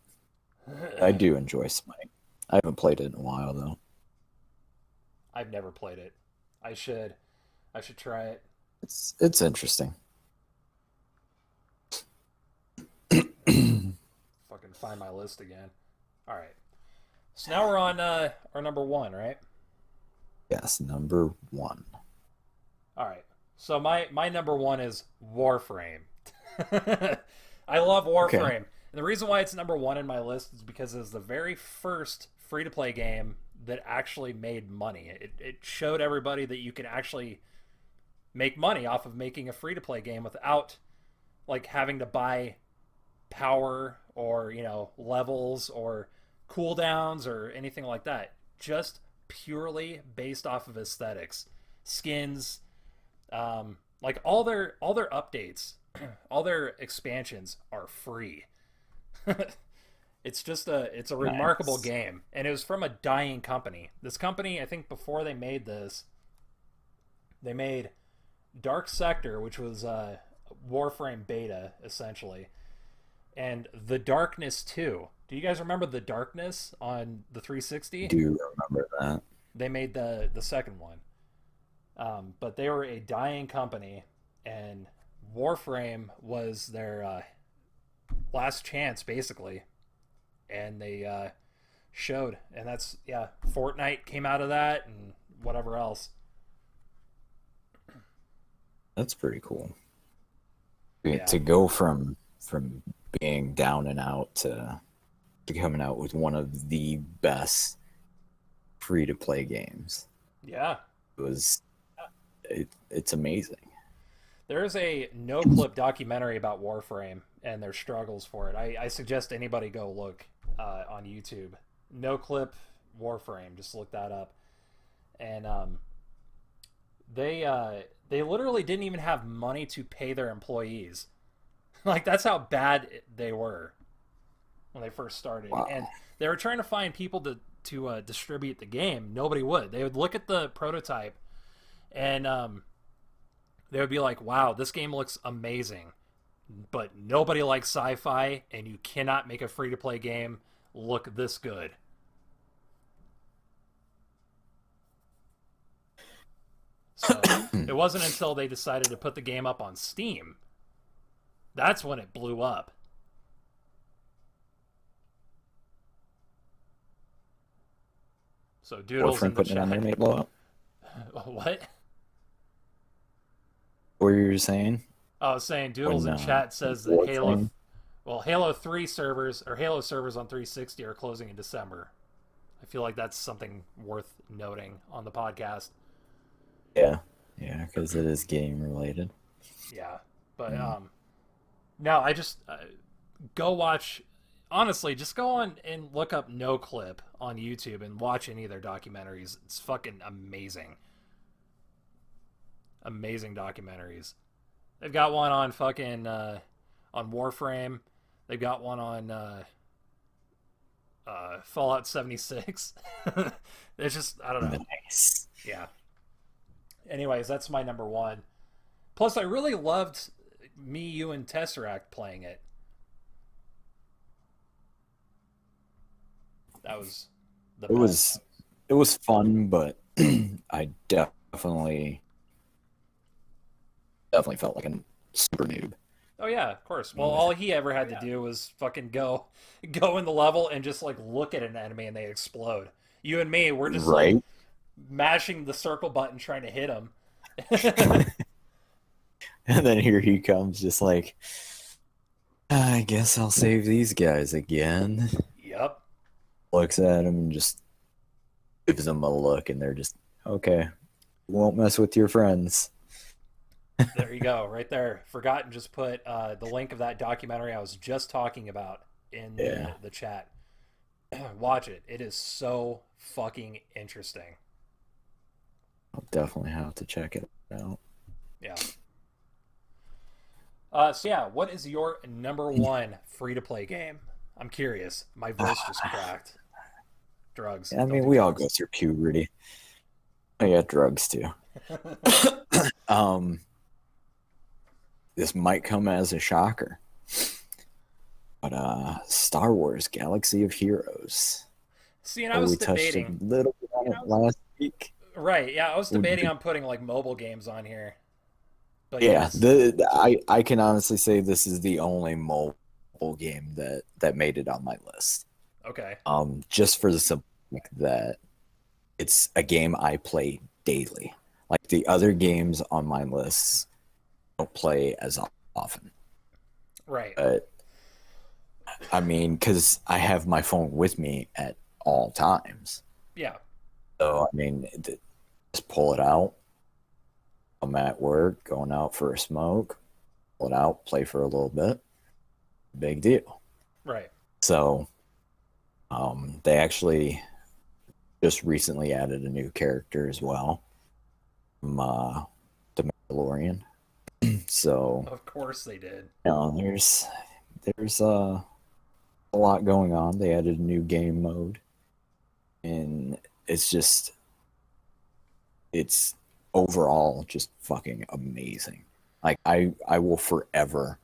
*laughs* I do enjoy Smite. I haven't played it in a while though. I've never played it. I should. I should try it. It's it's interesting. *clears throat* Fucking find my list again. All right. So now we're on uh, our number one, right? Yes, number one. All right. So my my number one is Warframe. *laughs* I love Warframe. Okay. And the reason why it's number one in my list is because it's the very first free to play game that actually made money. It, it showed everybody that you can actually make money off of making a free to play game without like having to buy power or you know levels or cooldowns or anything like that. Just purely based off of aesthetics, skins, um, like all their all their updates, *clears throat* all their expansions are free. *laughs* it's just a it's a remarkable nice. game, and it was from a dying company. This company, I think, before they made this, they made Dark Sector, which was a Warframe beta essentially, and The Darkness 2. Do you guys remember The Darkness on the 360? Do you remember that? They made the the second one. Um, but they were a dying company, and Warframe was their uh, last chance, basically. And they uh, showed, and that's yeah. Fortnite came out of that, and whatever else. That's pretty cool. Yeah. To go from from being down and out to to coming out with one of the best free to play games. Yeah. It was it, it's amazing. There's a Noclip documentary about Warframe and their struggles for it. I, I suggest anybody go look uh, on YouTube. Noclip Warframe, just look that up. And um, they uh, they literally didn't even have money to pay their employees. *laughs* like that's how bad they were when they first started. Wow. And they were trying to find people to to uh, distribute the game. Nobody would. They would look at the prototype and um, they would be like, "Wow, this game looks amazing," but nobody likes sci-fi, and you cannot make a free-to-play game look this good. So *coughs* it wasn't until they decided to put the game up on Steam that's when it blew up. So Doodles in the putting chat. it on there blow up. *laughs* what? What were you saying? I was saying Doodles in chat says that Halo, thing? well, Halo Three servers or Halo servers on 360 are closing in December. I feel like that's something worth noting on the podcast. Yeah, yeah, because it is game related. Yeah, but mm. um, no, I just uh, go watch. Honestly, just go on and look up Noclip on YouTube and watch any of their documentaries. It's fucking amazing amazing documentaries. They've got one on fucking uh, on Warframe. They've got one on uh, uh, Fallout 76. *laughs* it's just I don't know. Nice. Yeah. Anyways, that's my number one. Plus, I really loved me, you, and Tesseract playing it. That was the. It best. was it was fun, but *clears throat* I definitely definitely felt like a super noob. Oh yeah, of course. Well, all he ever had to do was fucking go, *laughs* go in the level and just like look at an enemy and they explode. You and me, we're just right? like mashing the circle button trying to hit him. *laughs* and then here he comes, just like, I guess I'll save these guys again. Yep. Looks at him and just gives them a look, and they're just okay. Won't mess with your friends there you go, right there. Forgotten just put uh, the link of that documentary I was just talking about in the, Yeah. the chat. *clears throat* Watch it. It is so fucking interesting. I'll definitely have to check it out. Yeah. Uh, so yeah, what is your number one free to play game? I'm curious. My voice just *sighs* cracked. Drugs. I mean, we all go through puberty. I got drugs too. *laughs* *coughs* um, this might come as a shocker, but uh, Star Wars: Galaxy of Heroes. See, and I was we touched debating. a little bit on it last week. Right? Yeah, I was debating on putting like mobile games on here. But Yeah, yes. the, the- I I can honestly say this is the only mobile game that that made it on my list. okay. Um, just for the simple fact that it's a game I play daily. Like the other games on my list, don't play as often. Right. But I mean, because I have my phone with me at all times. Yeah. So I mean, just pull it out. I'm at work, going out for a smoke. Pull it out, play for a little bit. Big deal. Right. So, um, they actually just recently added a new character as well, from uh, the Mandalorian. *clears throat* so, Of course they did. you know, there's there's uh, a lot going on. They added a new game mode, and it's just it's overall just fucking amazing. Like I I will forever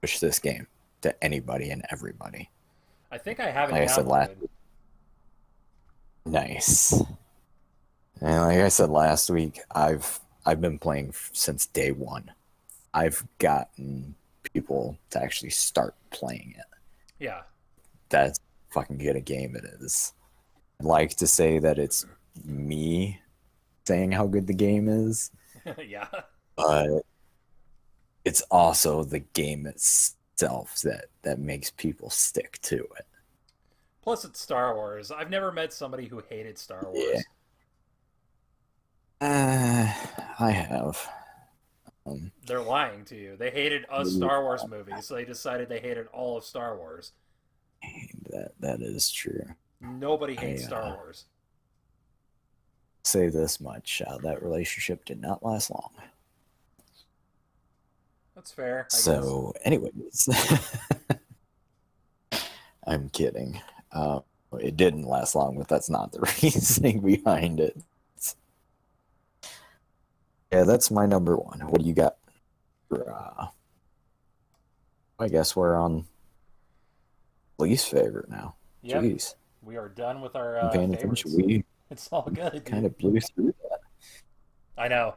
push this game to anybody and everybody. I think I have it Like I said last. Nice. And like I said last week, I've I've been playing since day one. I've gotten people to actually start playing it. Yeah. That's fucking good a game it is. I'd like to say that it's me saying how good the game is, *laughs* yeah. but it's also the game itself that that makes people stick to it. Plus, it's Star Wars. I've never met somebody who hated Star Wars. Yeah. Uh, I have. Um, They're lying to you. They hated a. Star Wars movie, so they decided they hated all of Star Wars. that that is true. Nobody hates I, Star uh, Wars. Say this much: uh, that relationship did not last long. That's fair. I guess. So, anyways, *laughs* I'm kidding. Uh, it didn't last long, but that's not the *laughs* reasoning behind it. Yeah, that's my number one. What do you got? Uh, I guess we're on least favorite now. Yep, Jeez, we are done with our uh, paying favorites. attention. We It's all good. kind of blew through that. I know.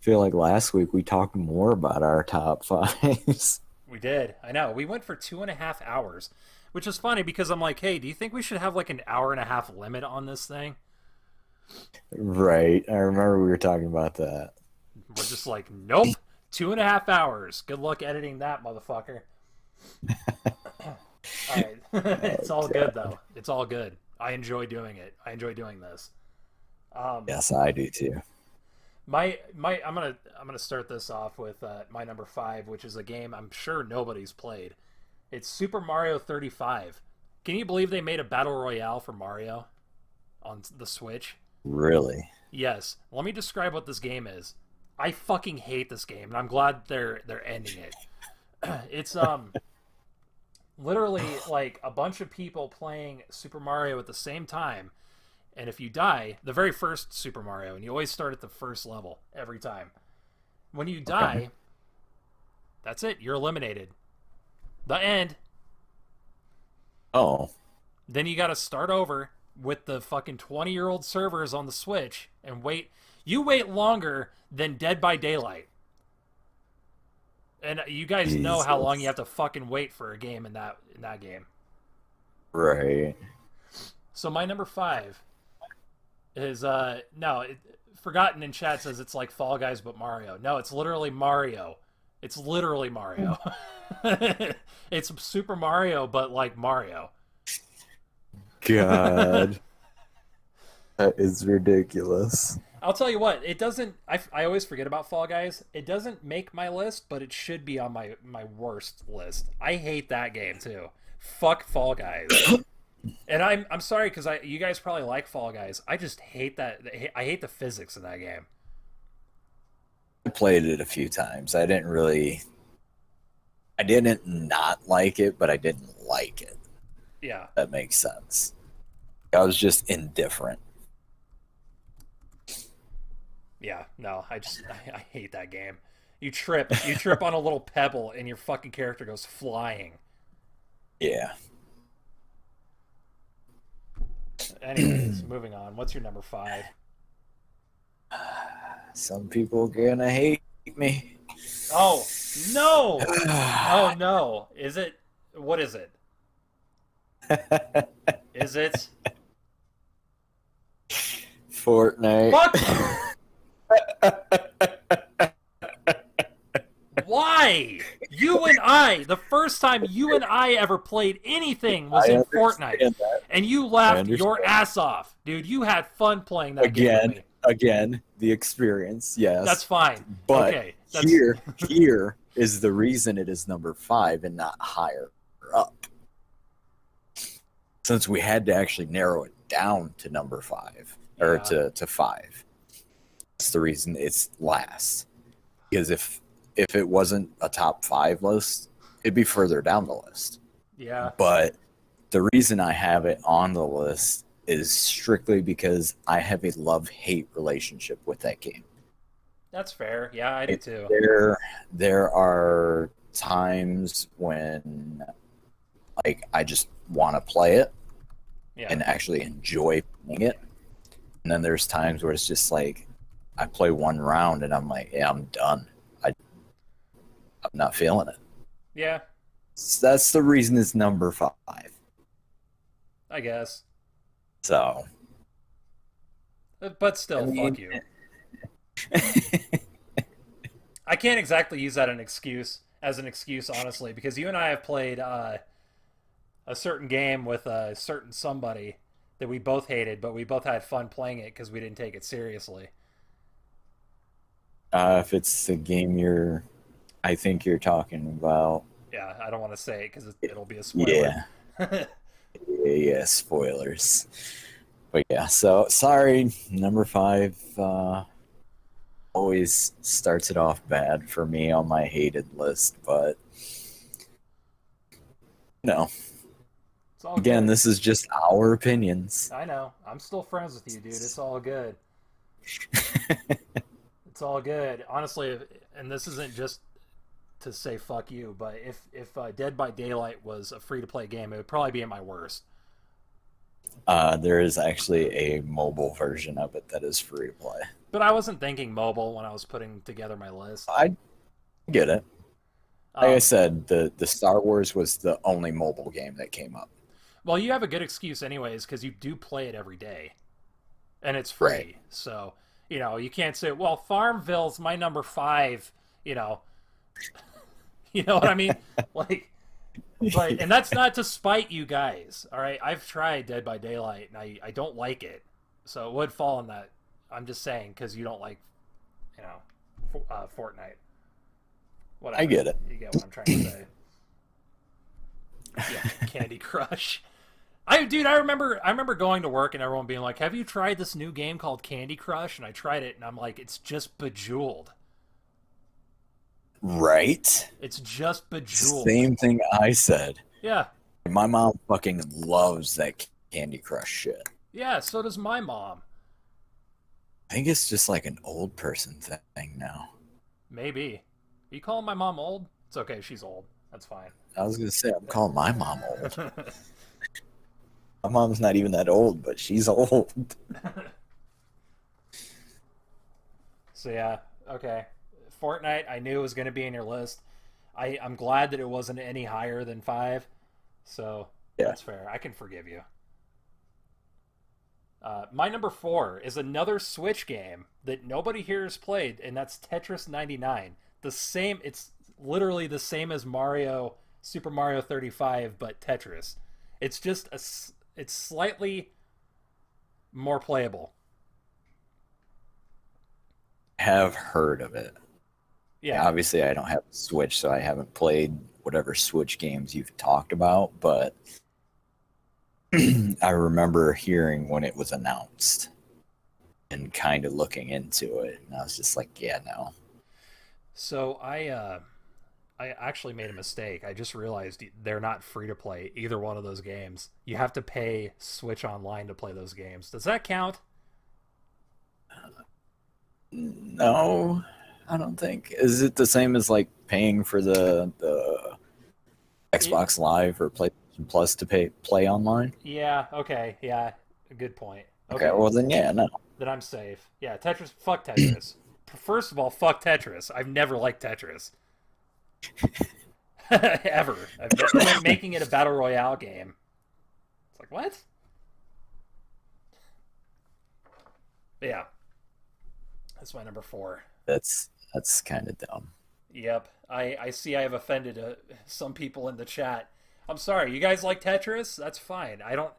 feel like last week we talked more about our top *laughs* fives. We did. I know. We went for two and a half hours, which is funny because I'm like, hey, do you think we should have like an hour and a half limit on this thing? Right. I remember we were talking about that. We're just like, nope, two and a half hours. Good luck editing that, motherfucker. *laughs* all right, *laughs* it's all good though. *laughs* It's all good. I enjoy doing it. I enjoy doing this. Um, Yes, I do too. My my I'm gonna I'm gonna start this off with uh, my number five, which is a game I'm sure nobody's played. It's Super Mario 35. Can you believe they made a battle royale for Mario on the Switch? Really? Yes. Let me describe what this game is. I fucking hate this game, and I'm glad they're they're ending it. *clears throat* it's um literally like a bunch of people playing Super Mario at the same time. And if you die, the very first Super Mario, and you always start at the first level every time. When you die, that's it. You're eliminated. The end. Oh, Then you got to start over with the fucking 20 year old servers on the Switch and wait. You wait longer than Dead by Daylight. And you guys know how long you have to fucking wait for a game in that in that game. right. So my number five is uh no, it, Forgotten in chat says it's like Fall Guys but Mario. No, it's literally Mario. It's literally Mario. *laughs* it's Super Mario but like Mario. God, *laughs* that is ridiculous. I'll tell you what, it doesn't. I, I always forget about Fall Guys. It doesn't make my list, but it should be on my my worst list. I hate that game too. Fuck Fall Guys. *coughs* and I'm I'm sorry because I you guys probably like Fall Guys. I just hate that. I hate the physics in that game. I played it a few times. I didn't really. I didn't not like it, but I didn't like it. Yeah, that makes sense. I was just indifferent. Yeah, no, I just I, I hate that game. You trip, you trip on a little *laughs* pebble, and your fucking character goes flying. Yeah. Anyways, *clears throat* moving on. What's your number five? Some people gonna hate me. Oh no! oh *sighs* no! Is it? What is it? *laughs* is it? Fortnite. Fuck! *laughs* Why? You and I, the first time you and I ever played anything was I in Fortnite. That. And you laughed your ass off. Dude, you had fun playing that again, game. Again, again, the experience, yes. That's fine. But okay, that's... here here is the reason it is number five and not higher up. Since we had to actually narrow it down to number five or yeah. to, to five. That's the reason it's last. Because if if it wasn't a top five list, it'd be further down the list. Yeah. But the reason I have it on the list is strictly because I have a love hate relationship with that game. That's fair. Yeah, I do too. There, there are times when, like, I just want to play it yeah. and actually enjoy playing it, and then there's times where it's just like, I play one round and I'm like, yeah, I'm done. I, I'm not feeling it. Yeah. So that's the reason it's number five. I guess. So. But still, I mean, fuck you. *laughs* I can't exactly use that an excuse as an excuse, honestly, because you and I have played uh, a certain game with a certain somebody that we both hated, but we both had fun playing it because we didn't take it seriously. Uh, if it's the game you're, I think you're talking about. Yeah, I don't want to say it because it'll be a spoiler. Yeah. yeah, spoilers. But yeah, so sorry, number five. Uh, always starts it off bad for me on my hated list, but no. Again, good. this is just our opinions. I know. I'm still friends with you, dude. It's all good. *laughs* it's all good. Honestly, and this isn't just to say fuck you, but if if uh, Dead by Daylight was a free to play game, it would probably be at my worst. Uh, there is actually a mobile version of it that is free to play. But I wasn't thinking mobile when I was putting together my list. I get it. Like um, I said, the the Star Wars was the only mobile game that came up. Well, you have a good excuse, anyways, because you do play it every day, and it's free. Right. So you know you can't say, "Well, Farmville's my number five. You know, *laughs* you know what I mean? *laughs* like, but and that's not to spite you guys. All right, I've tried Dead by Daylight, and I I don't like it, so it would fall in that I'm just saying because you don't like, you know, uh, Fortnite. Whatever. I get it. You get what I'm trying to say. *laughs* yeah, Candy Crush. I dude, I remember I remember going to work and everyone being like, "Have you tried this new game called Candy Crush?" And I tried it and I'm like, "It's just Bejeweled." Right? It's just Bejeweled. Same thing I said. Yeah. My mom fucking loves that Candy Crush shit. Yeah, so does my mom. I think it's just like an old person thing now. Maybe. You calling my mom old? It's okay. She's old. That's fine. I was gonna say I'm calling my mom old. *laughs* my mom's not even that old, but she's *laughs* old. so yeah, okay. Fortnite, I knew it was gonna be in your list. I I'm glad that it wasn't any higher than five. So yeah. that's fair. I can forgive you. Uh, my number four is another Switch game that nobody here has played, and that's Tetris 99. The same, it's literally the same as Mario, Super Mario 35, but Tetris. It's just a, it's slightly more playable. have heard of it. Yeah, Obviously, I don't have a Switch, so I haven't played whatever Switch games you've talked about, but *clears throat* I remember hearing when it was announced and kind of looking into it, and I was just like, yeah, no. So I uh I actually made a mistake. I just realized they're not free to play either one of those games. You have to pay Switch Online to play those games. Does that count? No, I don't think. Is it the same as like paying for the the Xbox Live or PlayStation Plus to pay play online? Yeah, okay. Yeah, good point. Okay, well then yeah, no. Then I'm safe. Yeah, Tetris fuck Tetris. *clears throat* First of all, fuck Tetris. I've never liked Tetris. *laughs* Ever. I've making it a battle royale game. It's like what? But yeah. That's my number four. That's that's kind of dumb. Yep. I, I see I have offended uh, some people in the chat. I'm sorry. You guys like Tetris? That's fine. I don't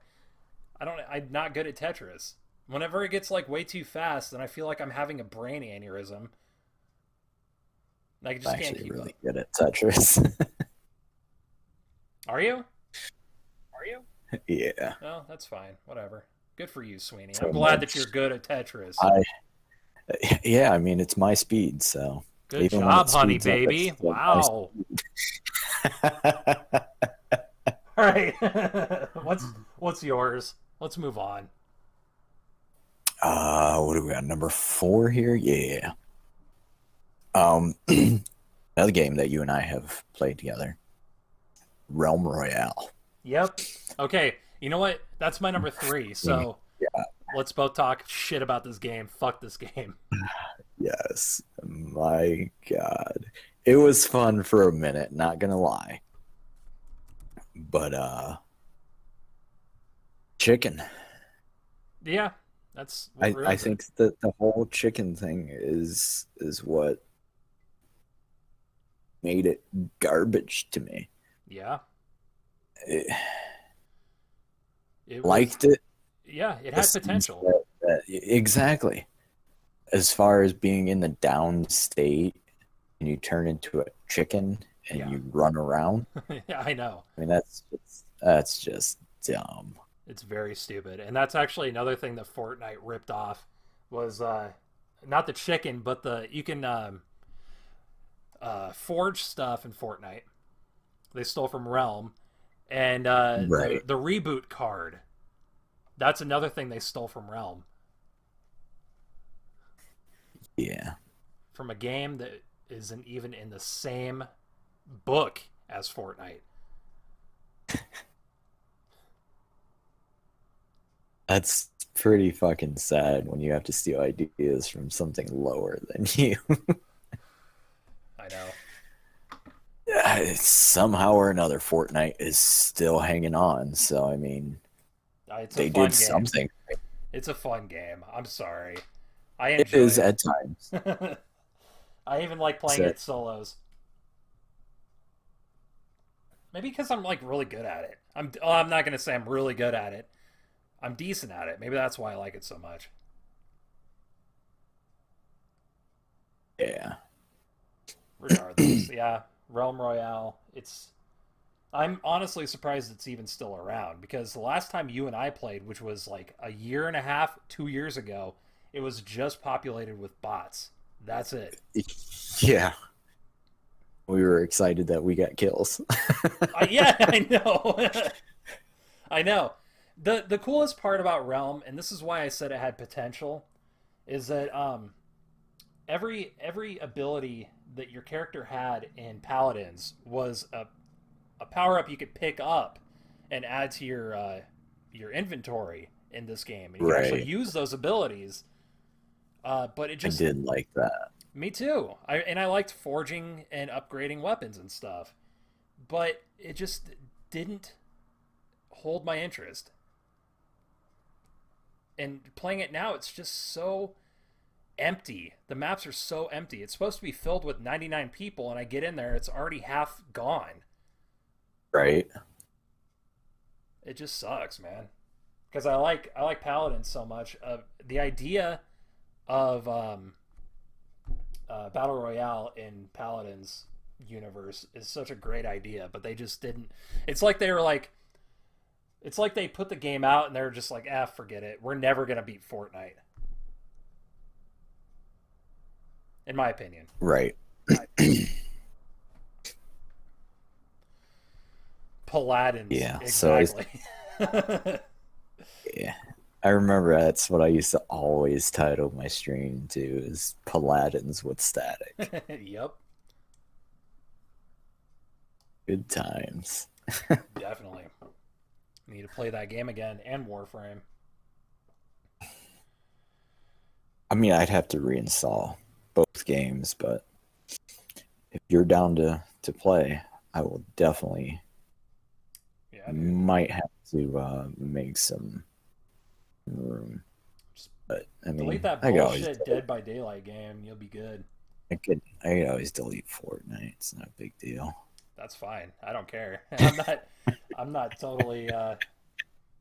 I don't I'm not good at Tetris. Whenever it gets like way too fast, then I feel like I'm having a brain aneurysm. I just I'm can't actually keep really up. good at Tetris. Are you? Are you? *laughs* yeah. Oh, that's fine. Whatever. Good for you, Sweeney. So I'm glad much. that you're good at Tetris. I yeah, I mean it's my speed, so Good even when job, honey speeds up, baby. Wow. *laughs* All right. *laughs* what's what's yours? Let's move on. uh what do we got? Number four here? Yeah. Um *clears throat* another game that you and I have played together. Realm Royale. Yep. Okay. You know what? That's my number three. *laughs* So Yeah. let's both talk shit about this game. Fuck this game. *laughs* Yes. My God. It was fun for a minute, not gonna lie. But uh chicken. Yeah. That's I, what I think that the whole chicken thing is is what made it garbage to me. Yeah. It, It was- liked it. Yeah, it had potential. that- that- exactly. As far as being in the down state and you turn into a chicken and Yeah. you run around, *laughs* yeah, I know. I mean that's just, that's just dumb. It's very stupid. And that's actually another thing that Fortnite ripped off was uh not the chicken, but the you can um uh forge stuff in Fortnite. They stole from Realm. And uh the- the, reboot card. That's another thing they stole from Realm. Yeah. From a game that isn't even in the same book as Fortnite. *laughs* That's pretty fucking sad when you have to steal ideas from something lower than *laughs* you. I know. Uh, Somehow or another, Fortnite is still hanging on. So I mean, Uh, It's they did game. something. It's a fun game. I'm sorry. I It enjoy is it. at times. *laughs* I even like playing it solos. Maybe because I'm like really good at it. I'm. Oh, I'm not gonna say I'm really good at it. I'm decent at it. Maybe that's why I like it so much. Yeah. Regardless, *clears throat* yeah, Realm Royale. It's. I'm honestly surprised it's even still around because the last time you and I played, which was like a year and a half, two years ago, it was just populated with bots. That's it. *laughs* Yeah. We were excited that we got kills. I, yeah, *laughs* I know. *laughs* I know. the The coolest part about Realm, and this is why I said it had potential, is that um, every every ability that your character had in Paladins was a a power up you could pick up and add to your uh, your inventory in this game, and you can actually use those abilities. Uh, but it I just did like that. me too. I and I liked forging and upgrading weapons and stuff. But it just didn't hold my interest. And playing it now, it's just so empty. The maps are so empty. It's supposed to be filled with 99 people and I get in there, it's already half gone. Right? It just sucks, man. Because I like I like Paladin so much. Uh, the idea of um, uh, battle royale in Paladins universe is such a great idea, but they just didn't. It's like they were like, it's like they put the game out and they're just like, ah, forget it. We're never gonna beat Fortnite. In my opinion. Right. *clears throat* Paladins. Yeah, so exactly. *laughs* Yeah. I remember that's what I used to always title my stream to is Paladins with static. *laughs* yep, Good times. *laughs* definitely. Need to play that game again and Warframe. I mean, I'd have to reinstall both games, but if you're down to to play, I will definitely Yeah, might have to uh, make some room. But I mean, delete that I could always bullshit Dead by Daylight game. You'll be good. I could I could always delete Fortnite. It's not a big deal. That's fine. I don't care. *laughs* I'm not. I'm not totally, uh,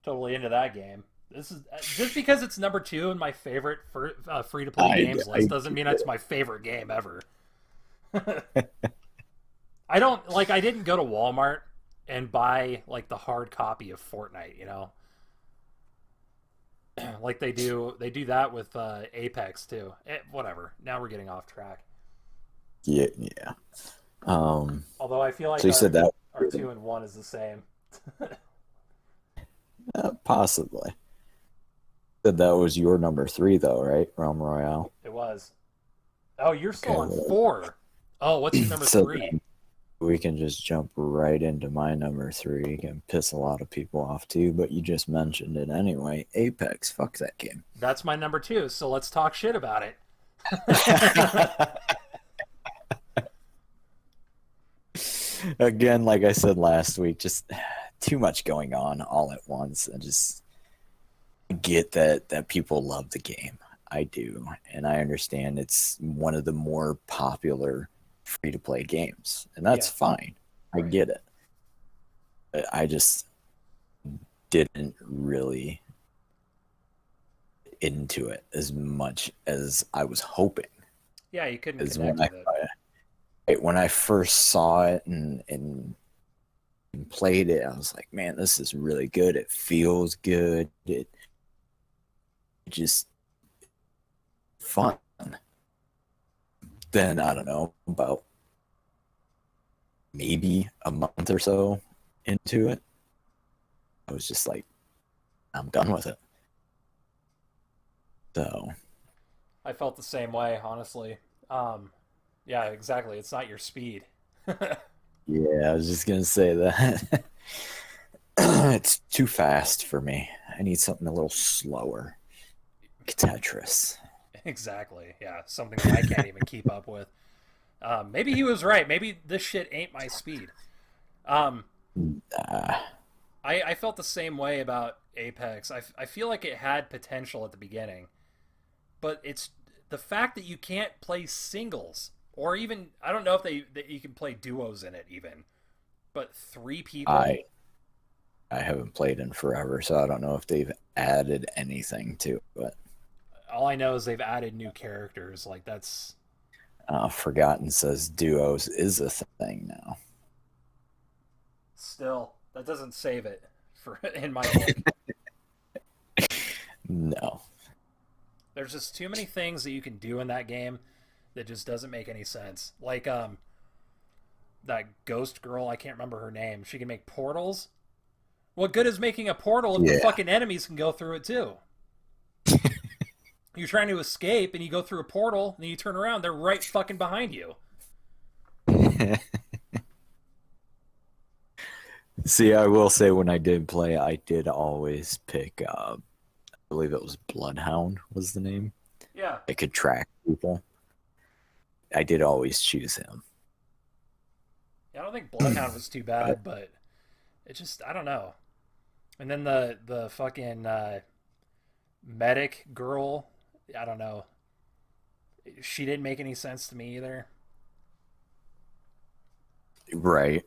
totally into that game. This is uh, just because it's number two in my favorite uh, free to play games I list doesn't mean it's my favorite game ever. *laughs* I don't like. I didn't go to Walmart and buy like the hard copy of Fortnite. You know, *clears throat* like they do. They do that with uh, Apex too. Eh, whatever. Now we're getting off track. Yeah, yeah. Um, Although I feel like so you our, said that our two and one is the same. *laughs* uh, possibly. Said that was your number three, though, right? Realm Royale. It was. Oh, you're still Okay, on four. Oh, what's your number So three? we can just jump right into my number three. Can piss a lot of people off too, but you just mentioned it anyway. Apex, fuck that game. That's my number two. So let's talk shit about it. *laughs* Again, like I said last week, just *sighs* too much going on all at once, and just get that that people love the game. I do, and I understand it's one of the more popular free to play games, and that's Yeah. fine. I Right. get it. But I just didn't really into it as much as I was hoping Yeah, you couldn't when I, it. when I first saw it and, and and played it, I was like, man, this is really good. It feels good. It just fun. Then I don't know about maybe a month or so into it, I was just like, I'm done with it. So I felt the same way, honestly. Um, yeah, exactly. It's not your speed. *laughs* Yeah, I was just gonna say that. *laughs* it's too fast for me. I need something a little slower. Tetris. exactly. Yeah, something that I can't even keep up with. Um, maybe he was right. Maybe this shit ain't my speed. Um, I, I felt the same way about Apex. I, I feel like it had potential at the beginning, but it's the fact that you can't play singles or even I don't know if they that you can play duos in it even, but three people. I I haven't played in forever, so I don't know if they've added anything to it. All I know is they've added new characters. Like that's Uh, Forgotten says duos is a thing now. still that doesn't save it for *laughs* in my book. No. There's just too many things that you can do in that game that just doesn't make any sense. Like um that ghost girl, I can't remember her name. She can make portals. What good is making a portal if the fucking enemies can go through it too? You're trying to escape and you go through a portal and then you turn around, they're right fucking behind you. *laughs* See, I will say when I did play, I did always pick. Uh, I believe it was Bloodhound was the name. Yeah. It could track people. I did always choose him. Yeah, I don't think Bloodhound was too bad, but it just I don't know. And then the the fucking uh, medic girl, I don't know. She didn't make any sense to me either. Right.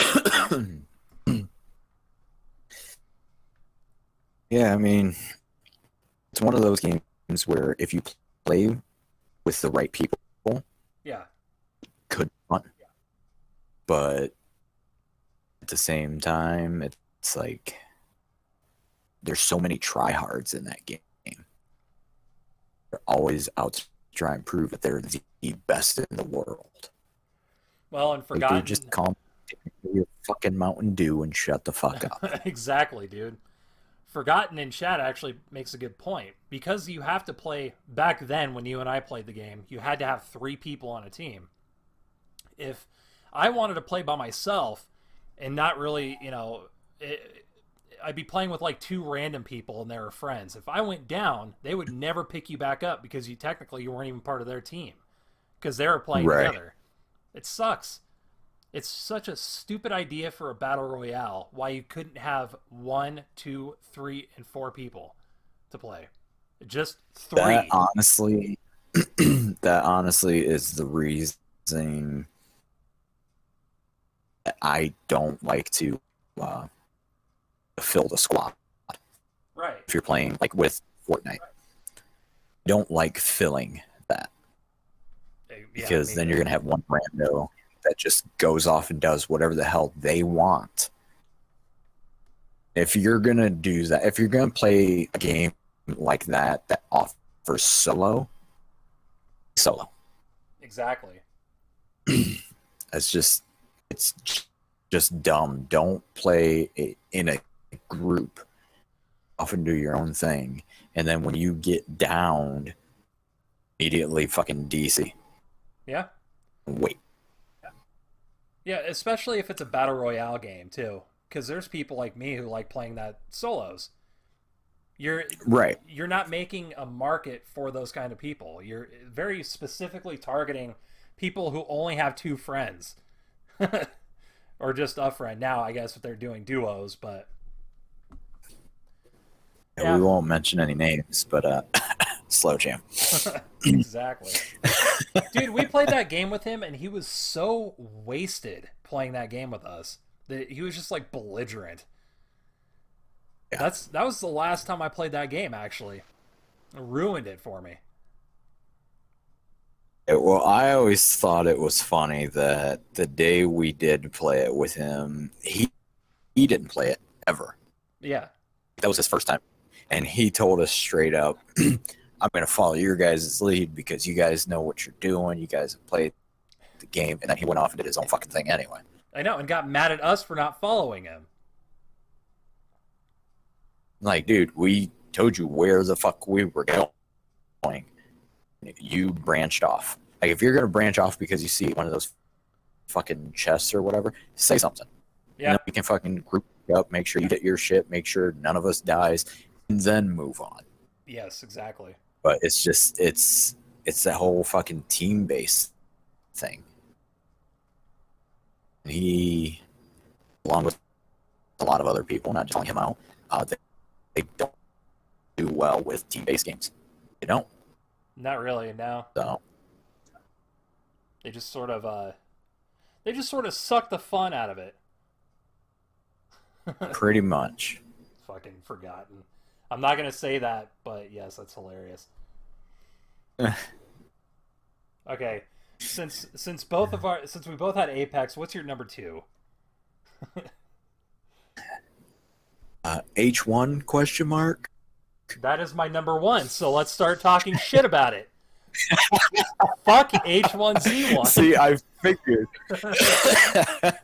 *coughs* yeah, I mean, it's one of those games where if you play with the right people, Yeah. could fun. But at the same time, it's like there's so many tryhards in that game. They're always out to try and prove that they're the best in the world. Well, and forgotten. dude, just calm your fucking Mountain Dew and shut the fuck up. *laughs* exactly, dude. Forgotten in chat actually makes a good point because you have to play back then when you and I played the game. You had to have three people on a team. If I wanted to play by myself and not really, you know, it, I'd be playing with like two random people and they were friends. If I went down, they would never pick you back up because you technically you weren't even part of their team because they were playing Right. together. It sucks. It's such a stupid idea for a battle royale. Why you couldn't have one, two, three, and four people to play? Just three. That honestly, *clears throat* that honestly is the reason I don't like to uh, fill the squad. right. If you're playing like with Fortnite, don't like filling that Yeah, because then you're gonna have one rando that just goes off and does whatever the hell they want. If you're gonna do that, if you're gonna play a game like that that offers solo, solo. exactly. *clears throat* It's just it's just dumb. Don't play in a group. Often do your own thing, and then when you get downed, immediately fucking DC. Yeah. Wait, Yeah, especially if it's a battle royale game too, because there's people like me who like playing that solos. You're right? you're not making a market for those kind of people. You're very specifically targeting people who only have two friends, *laughs* or just a friend. Now, I guess if they're doing duos, but And Yeah. We won't mention any names, but uh, *laughs* slow jam. *laughs* exactly. Dude, we played that game with him, and he was so wasted playing that game with us that he was just like belligerent. Yeah. That's that was the last time I played that game. Actually, it ruined it for me. It- well, I always thought it was funny that the day we did play it with him, he he didn't play it ever. Yeah, that was his first time and he told us straight up *clears throat* i'm going to follow your guys' lead because you guys know what you're doing. You guys have played the game. And then he went off and did his own fucking thing anyway. I know, and got mad at us for not following him. like dude we told you where the fuck we were going. You branched off. Like if you're going to branch off because you see one of those fucking chests or whatever say something. Yeah. and then we can fucking group up make sure you get your shit make sure none of us dies and then move on Yes, exactly. but it's just it's it's that whole fucking team based thing. He, along with a lot of other people, not just him out, uh, they, they don't do well with team based games. They don't. Not really. No, So they just sort of uh, they just sort of suck the fun out of it. *laughs* pretty much. Fucking forgotten. I'm not gonna say that, but yes, that's hilarious. *laughs* okay, since since both of our since we both had Apex, what's your number two? *laughs* Uh, H one question mark. That is my number one. So let's start talking shit about it. *laughs* Fuck H1Z1. See, I figured.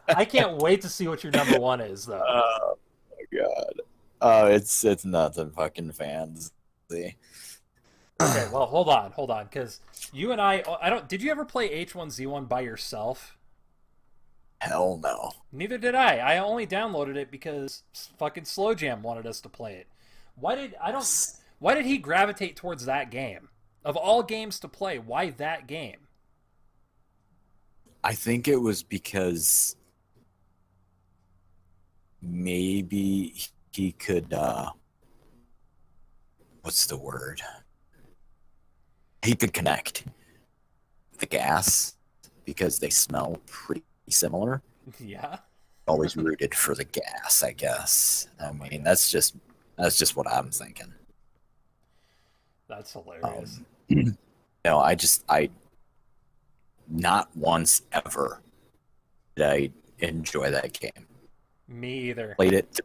I can't wait to see what your number one is, though. oh my god. Oh, it's it's nothing fucking fancy. Okay, well, hold on, hold on, because you and I, I don't. Did you ever play H1Z1 by yourself? Hell no. Neither did I. I only downloaded it because fucking Slow Jam wanted us to play it. Why did I don't? Why did he gravitate towards that game? Of all games to play, why that game? I think it was because maybe he could uh what's the word? He could connect the gas because they smell pretty similar. *laughs* Yeah. Always rooted for the gas, I guess. I mean, that's just that's just what I'm thinking. That's hilarious. Um, *clears throat* you know, I just I not once ever did I enjoy that game. Me either. Played it.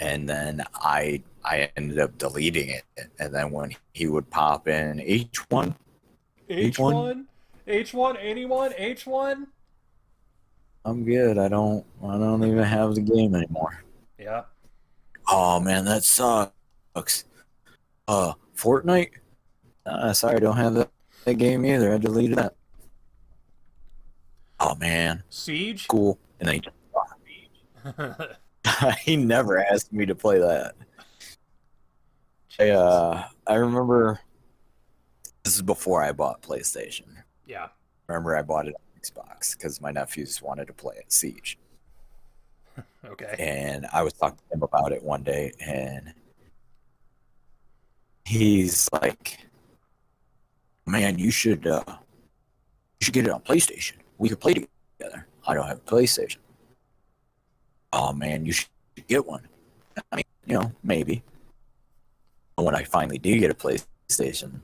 And then I I ended up deleting it. And then when he would pop in H1, H1, H1, anyone, H1. I'm good. I don't I don't even have the game anymore. Yeah. Oh man, that sucks. Uh, Fortnite. Uh, sorry, I don't have that, that game either. I deleted that. Oh man, Siege. cool. And then *laughs* *laughs* *laughs* he, never asked me to play that. I, uh, I remember this is before I bought PlayStation. yeah. Remember, I bought it on Xbox because my nephews wanted to play it Siege. *laughs* Okay. and I was talking to him about it one day, and he's like, "Man, you should uh, you should get it on PlayStation. We could play together. I don't have a PlayStation. Oh man, you should get one. I mean, you know, maybe. But when I finally did get a PlayStation,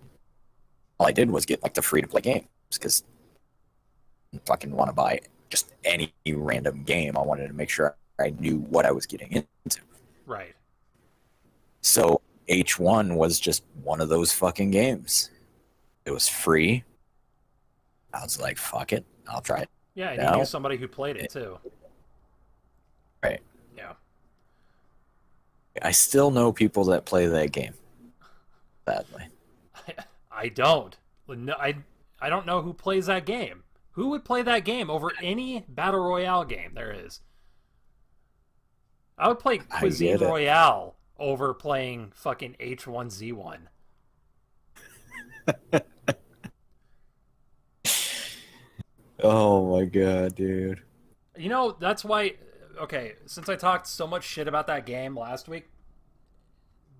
all I did was get like the free to play games because I didn't fucking want to buy just any random game. I wanted to make sure I knew what I was getting into. Right. So H1 was just one of those fucking games. It was free. I was like, fuck it, I'll try it. Yeah, and Now- you knew somebody who played it too. Right. Yeah. I still know people that play that game. Badly. I *laughs* I don't. No, I I don't know who plays that game. Who would play that game over any battle royale game there is? I would play Cuisine. Royale over playing fucking H1Z1. *laughs* Oh my god, dude. You know, that's why okay, since I talked so much shit about that game last week,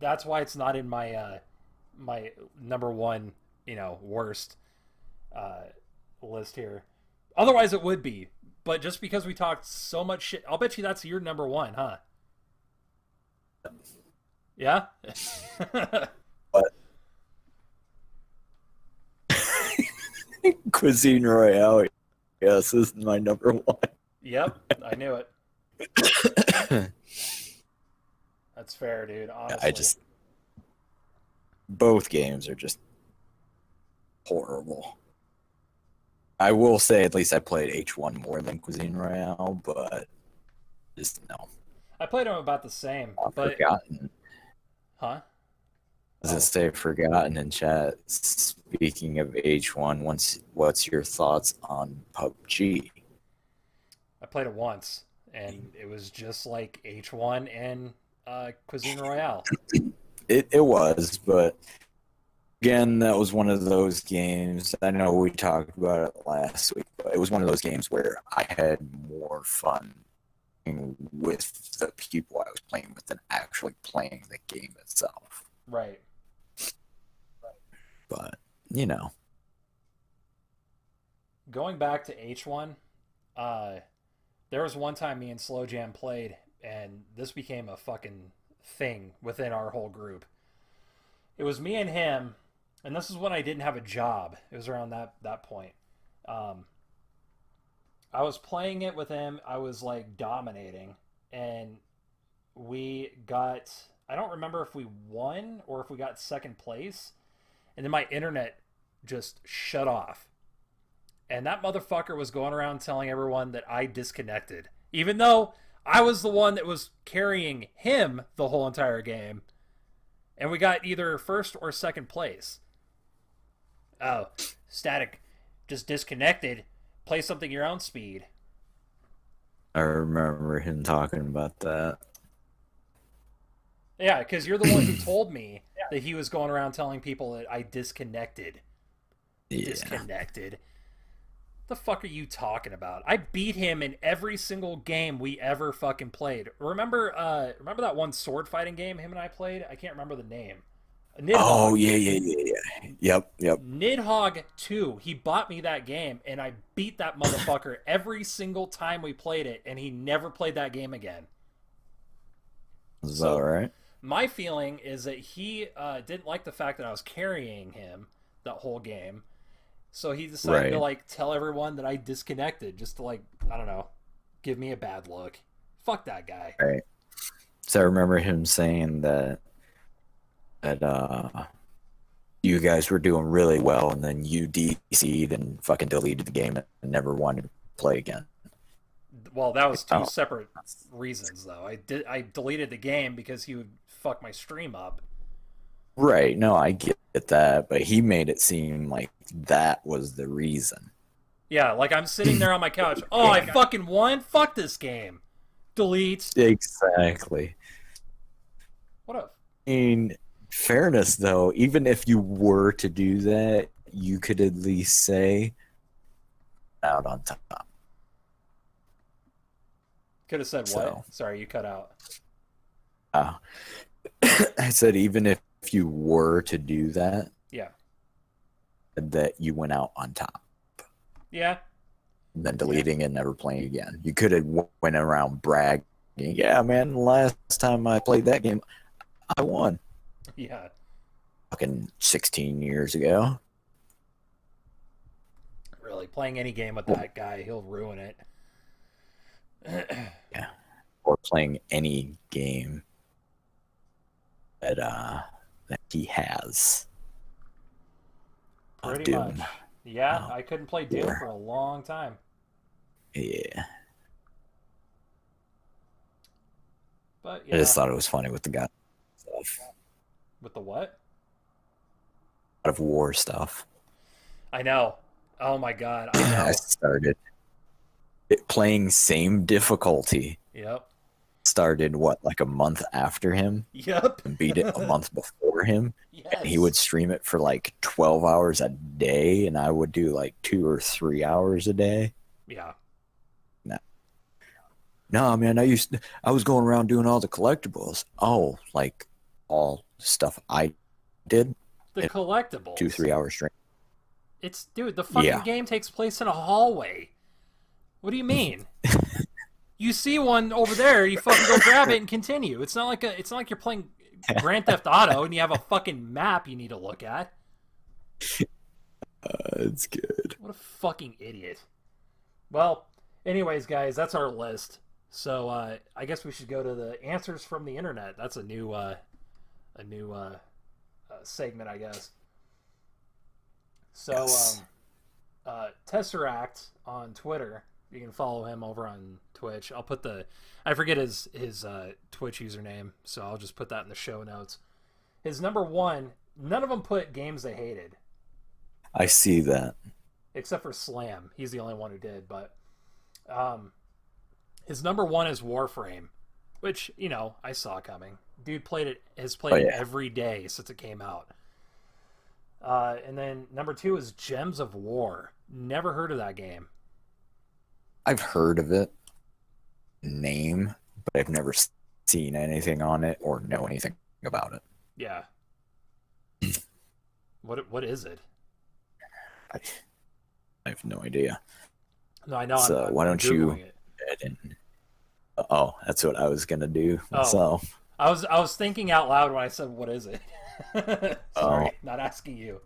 that's why it's not in my uh my number 1, you know, worst uh list here. Otherwise it would be. But just because we talked so much shit, I'll bet you that's your number 1, huh? Yeah? *laughs* Cuisine Royale. Yes, this is my number one. yep, I knew it. That's fair, dude. Honestly. I just both games are just horrible. I will say at least I played H1 more than Cuisine Royale, but just no. I played them about the same, I've but forgotten. huh? Does Oh. it say forgotten in chat? Speaking of H1, what's what's your thoughts on PUBG? I played it once, and it was just like H1 and uh, Cuisine Royale. It it was, but again, that was one of those games. I know we talked about it last week, but it was one of those games where I had more fun with the people I was playing with than actually playing the game itself. Right. But you know, Going back to H1, uh, there was one time me and Slow Jam played, and this became a fucking thing within our whole group. It was me and him, and this is when I didn't have a job. It was around that that point. Um, I was playing it with him. I was like dominating, and we got. I don't remember if we won or if we got second place, and then my internet just shut off. And that motherfucker was going around telling everyone that I disconnected, even though I was the one that was carrying him the whole entire game. And we got either first or second place. Oh, static, just disconnected. Play something your own speed. I remember him talking about that. Yeah, because you're the one who *clears throat* told me that he was going around telling people that I disconnected. Yeah. Disconnected. The fuck are you talking about? I beat him in every single game we ever fucking played. Remember, uh, remember that one sword fighting game him and I played? I can't remember the name. Nidhogg. Oh yeah, yeah, yeah, yeah. Yep, yep. Nidhogg 2. He bought me that game, and I beat that motherfucker *laughs* every single time we played it, and he never played that game again. Is So- that right? My feeling is that he uh, didn't like the fact that I was carrying him that whole game, so he decided to like tell everyone that I disconnected, just to like I don't know, give me a bad look. Fuck that guy. Right. So I remember him saying that that uh you guys were doing really well and then you DC'd and fucking deleted the game and never wanted to play again. Well, that was two Oh. separate reasons, though. I did I deleted the game because he would fuck my stream up. Right, no, I get that, but he made it seem like that was the reason. Yeah, like I'm sitting there on my couch. *laughs* Oh, I fucking won. Fuck this game. Delete. Exactly. What a I mean, fairness though, even if you were to do that, you could at least say out on top. could have said what? So. Sorry, you cut out. Uh, *coughs* I said even if you were to do that, Yeah. that you went out on top, Yeah. then deleting and never playing again. You could have went around bragging, "Yeah, man, last time I played that game, I won." Yeah. Fucking 16 years ago. Really, playing any game with that guy, he'll ruin it. *clears throat* Yeah. Or playing any game that uh he has. Pretty Doom. much. Yeah, Oh. I couldn't play Doom Yeah. for a long time. Yeah. But yeah. I just thought it was funny with the guy stuff. with the what? Out of war stuff. I know. Oh my god, I *laughs* know. I started it playing same difficulty. yep. Started what like a month after him Yep. and beat it a month before him. Yes. And he would stream it for like 12 hours a day and I would do like 2 or 3 hours a day. Yeah. No, No, man, I used I was going around doing all the collectibles. Oh, like all stuff I did The collectibles. two three hours straight. It's dude, the fucking Yeah. game takes place in a hallway. What do you mean? *laughs* you see one over there, you fucking go grab it and continue. It's not like a it's not like you're playing *laughs* Grand Theft Auto and you have a fucking map you need to look at. Uh, it's good. What a fucking idiot. Well, anyways, guys, that's our list. So uh, I guess we should go to the answers from the internet. That's a new uh, a new uh, uh, segment, I guess. So Yes. um, uh, Tesseract on Twitter. You can follow him over on Twitch. I'll put the I forget his his uh, Twitch username, so I'll just put that in the show notes. His number one. None of them put games they hated I see that. except for Slam. He's the only one who did. But um, his number one is Warframe, which you know I saw coming. Dude played it has played Oh, it every day since it came out. Uh, and then number two is Gems of War. Never heard of that game. I've heard of it, name, but I've never seen anything on it or know anything about it. Yeah. *clears throat* what what is it? I, I have no idea. No, I know. So I'm, why I'm don't you- Googling didn't. Oh, that's what I was gonna do Oh. myself. I was I was thinking out loud when I said what is it. *laughs* Sorry, Oh. not asking you.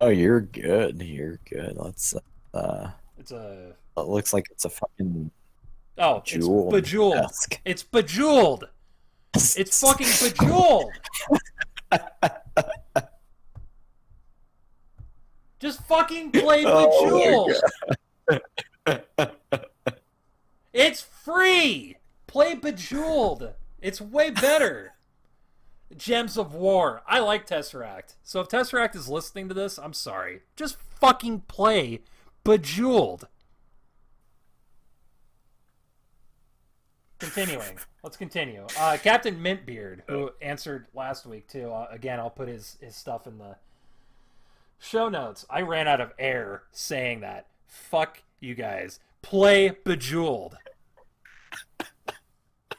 Oh, you're good. You're good. Let's. Uh, It's a it looks like it's a fucking oh, jewel. it's bejeweled. desk. It's bejeweled. It's fucking bejeweled. Just fucking play Oh bejeweled. it's free. Play bejeweled. It's way better. Gems of War. I like Tesseract. So if Tesseract is listening to this, I'm sorry. Just fucking play Bejeweled. Continuing. Let's continue. Uh, Captain Mintbeard, who answered last week too. Uh, again, I'll put his, his stuff in the show notes. I ran out of air saying that. Fuck you guys. Play Bejeweled.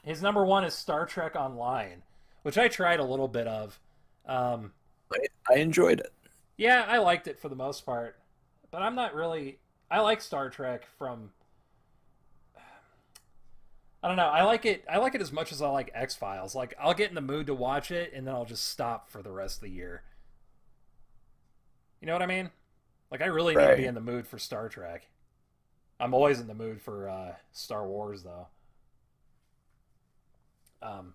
His number one is Star Trek Online, which I tried a little bit of. Um, I, I enjoyed it. yeah, I liked it for the most part, but I'm not really. I like Star Trek from. I don't know. I like it. I like it as much as I like X Files. Like I'll get in the mood to watch it, and then I'll just stop for the rest of the year. You know what I mean? Like I really need to be in the mood for Star Trek. I'm always in the mood for uh, Star Wars, though. Um,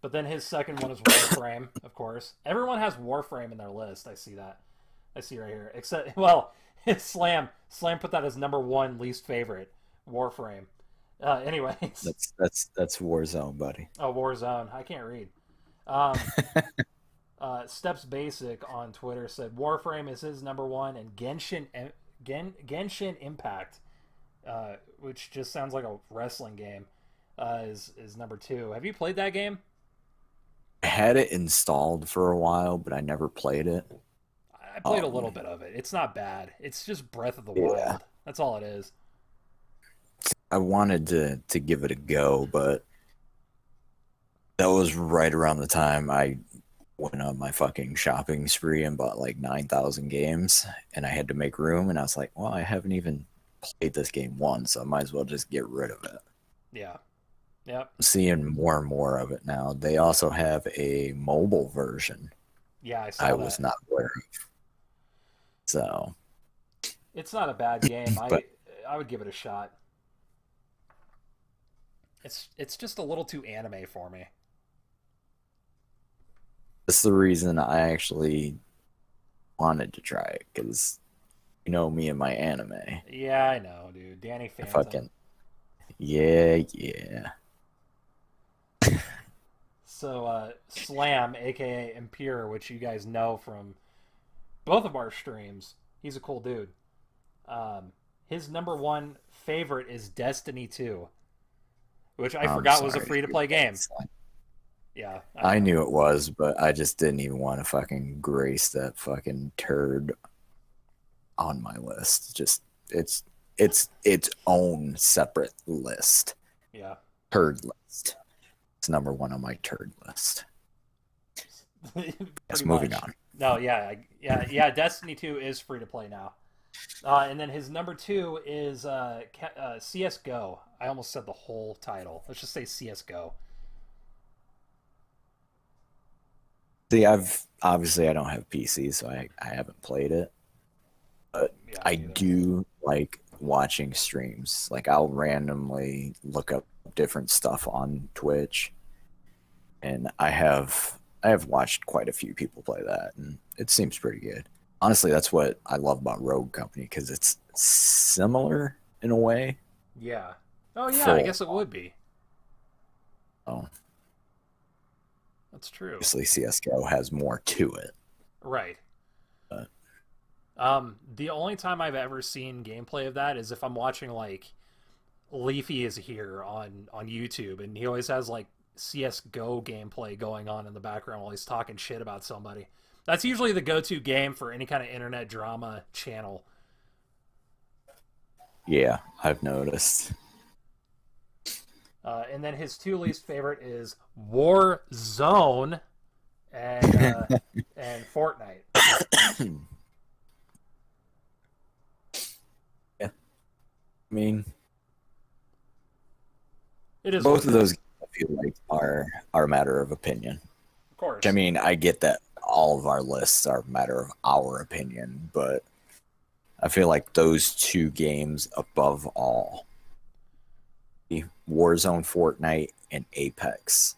but then his second one is Warframe, *coughs* of course. Everyone has Warframe in their list. I see that. I see right here. Except, *laughs* well, it's *laughs* Slam. Slam put that as number one least favorite. Warframe. Uh, anyways, That's that's that's Warzone, buddy. oh Warzone. I can't read. Um, *laughs* uh, Steps Basic on Twitter said Warframe is his number one, and Genshin Gen, Genshin Impact, uh, which just sounds like a wrestling game, uh, is is number two. Have you played that game? I had it installed for a while, but I never played it. I played a Um, little bit of it. It's not bad. It's just Breath of the Yeah. Wild. That's all it is. I wanted to to give it a go, but that was right around the time I went on my fucking shopping spree and bought like nine thousand games, and I had to make room. And I was like, well, I haven't even played this game once, so I might as well just get rid of it. Yeah. Yep. I'm seeing more and more of it now. They also have a mobile version. Yeah, I saw I that. was not aware of. So It's not a bad game. *laughs* I But- I would give it a shot. It's it's just a little too anime for me. that's the reason I actually wanted to try it because you know me and my anime. Yeah, I know, dude. Danny I Phantom. fucking yeah, yeah. So uh, Slam, aka Impure, which you guys know from both of our streams, he's a cool dude. Um, his number one favorite is Destiny 2, which I I'm forgot was a free to play game. Yeah, I know. knew it was, but I just didn't even want to fucking grace that fucking turd on my list. Just it's it's its own separate list. Yeah. Turd list. It's number one on my turd list. *laughs* Yes, moving much. on. No, yeah, yeah, yeah. Destiny Two is free to play now, uh, and then his number two is uh, uh, CS:GO. I almost said the whole title. Let's just say CS:GO. See, I've obviously I don't have PC, so I, I haven't played it. Yeah, I me neither. do like watching streams. Like I'll randomly look up different stuff on Twitch, and I have I have watched quite a few people play that, and it seems pretty good. Honestly, that's what I love about Rogue Company because it's similar in a way. Yeah. Oh yeah, I guess it would be. Oh, That's true. obviously CS:GO has more to it. Right. But- Um, the only time I've ever seen gameplay of that is if I'm watching like LeafyIsHere on on YouTube, and he always has like CS:GO gameplay going on in the background while he's talking shit about somebody. That's usually the go-to game for any kind of internet drama channel. Yeah, I've noticed. Uh, and then his two least favorite is Warzone and uh, *laughs* and Fortnite. Yeah, I mean, It is both of those I feel like are are a matter of opinion. of course. I mean, I get that all of our lists are a matter of our opinion, but I feel like those two games above all, Warzone, Fortnite, and Apex,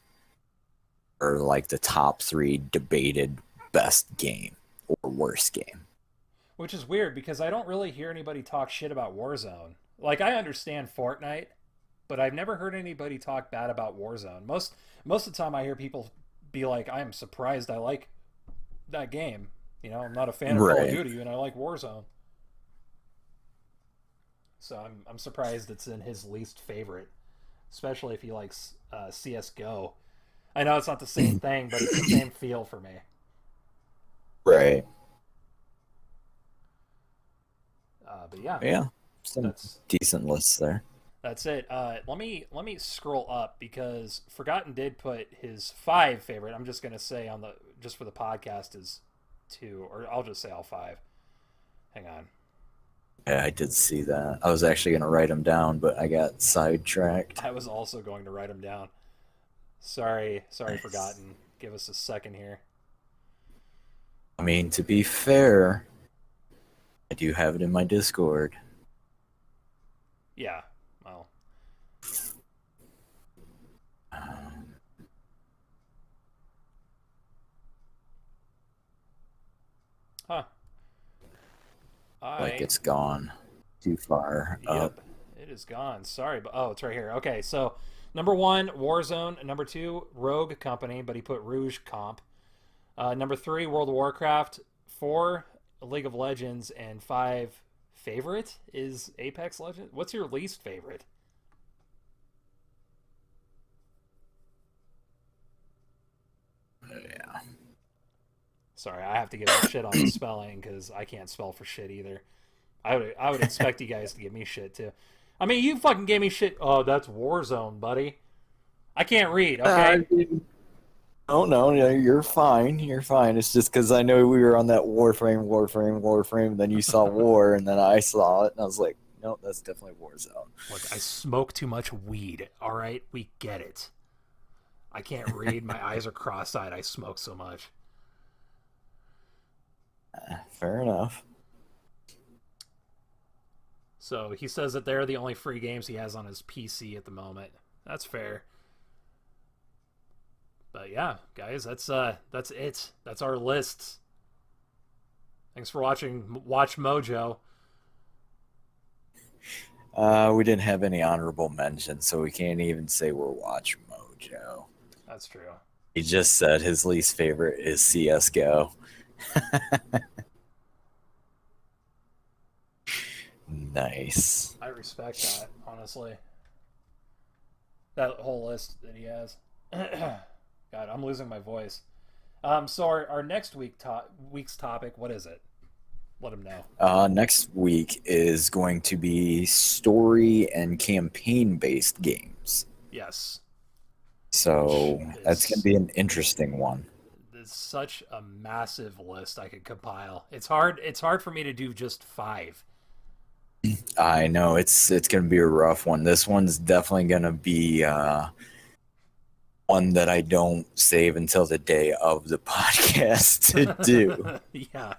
are like the top three debated best game or worst game. Which is weird because I don't really hear anybody talk shit about Warzone. Like I understand Fortnite, but I've never heard anybody talk bad about Warzone. Most most of the time I hear people be like, "I am surprised I like that game." You know, I'm not a fan of Call of Right. Duty and I like Warzone. So I'm I'm surprised it's in his least favorite, especially if he likes uh, CS:GO. I know it's not the same *clears throat* thing, but it's the same feel for me. Right. Uh, but yeah, Yeah. Some that's decent lists there. That's it. Uh, let me let me scroll up because Forgotten did put his five favorite. I'm just gonna say on the just for the podcast is two, or I'll just say all five. Hang on. Yeah, I did see that. I was actually gonna write them down, but I got sidetracked. I was also going to write them down. Sorry, sorry, Nice. forgotten. Give us a second here. I mean, to be fair, I do have it in my Discord. Yeah. Well, Um, huh. I like it's gone too far up. Yep, it is gone. Sorry, but oh, it's right here. Okay, so number one, Warzone. Number two, Rogue Company, but he put Rouge Comp. Uh, number three, World of Warcraft. Four, League of Legends, and five, favorite is Apex Legends. What's your least favorite? Sorry, I have to give a shit on the spelling because I can't spell for shit either. I would I would expect you guys to give me shit too. I mean, you fucking gave me shit. Oh, that's Warzone, buddy. I can't read. Uh, okay. Oh no, no, you're fine. You're fine. It's just because I know we were on that Warframe, Warframe, Warframe. Then you saw *laughs* War, and then I saw it, and I was like, no, that's definitely Warzone. Look, I smoke too much weed. All right, we get it. I can't read. My eyes are cross-eyed. I smoke so much. Uh, fair enough. So he says that they're the only free games he has on his PC at the moment. That's fair. But yeah, guys, that's uh that's it. That's our list. Thanks for watching WatchMojo. Uh, we didn't have any honorable mentions, so we can't even say we're Watch Mojo. That's true. He just said his least favorite is CS:GO. *laughs* nice. I respect that, honestly. That whole list that he has. *clears throat* God, I'm losing my voice. Um, so our, our next week to- week's topic, what is it? Let him know. Uh, next week is going to be story and campaign based games. Yes. So that's going to be an interesting one. There's such a massive list I could compile. It's hard it's hard for me to do just five. I know it's it's going to be a rough one. This one's definitely going to be uh, one that I don't save until the day of the *laughs* podcast to do. *laughs* yeah.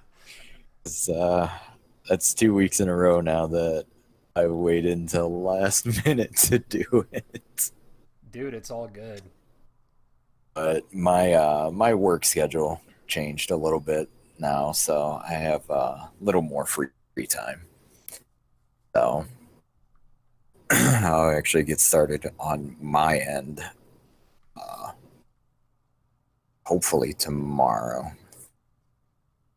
It's, uh, that's two weeks in a row now that I waited until last *laughs* minute to do it. Dude, it's all good. But my uh, my work schedule changed a little bit now, so I have uh, a little more free, free time. So *clears throat* I'll actually get started on my end. Uh, hopefully tomorrow.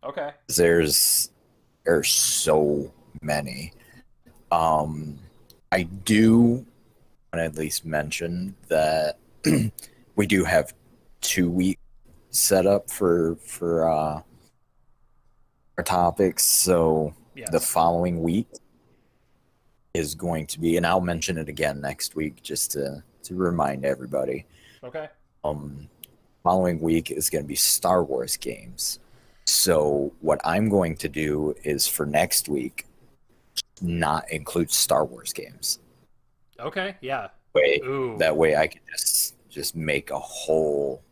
Okay. there's there's so many. Um, I do want to at least mention that *clears throat* we do have two week set up for for uh, our topics. So Yes. the following week is going to be, and I'll mention it again next week just to to remind everybody okay. um, following week is going to be Star Wars games. So what I'm going to do is for next week, not include Star Wars games. Okay. Yeah. Way Ooh. that way I can just just make a whole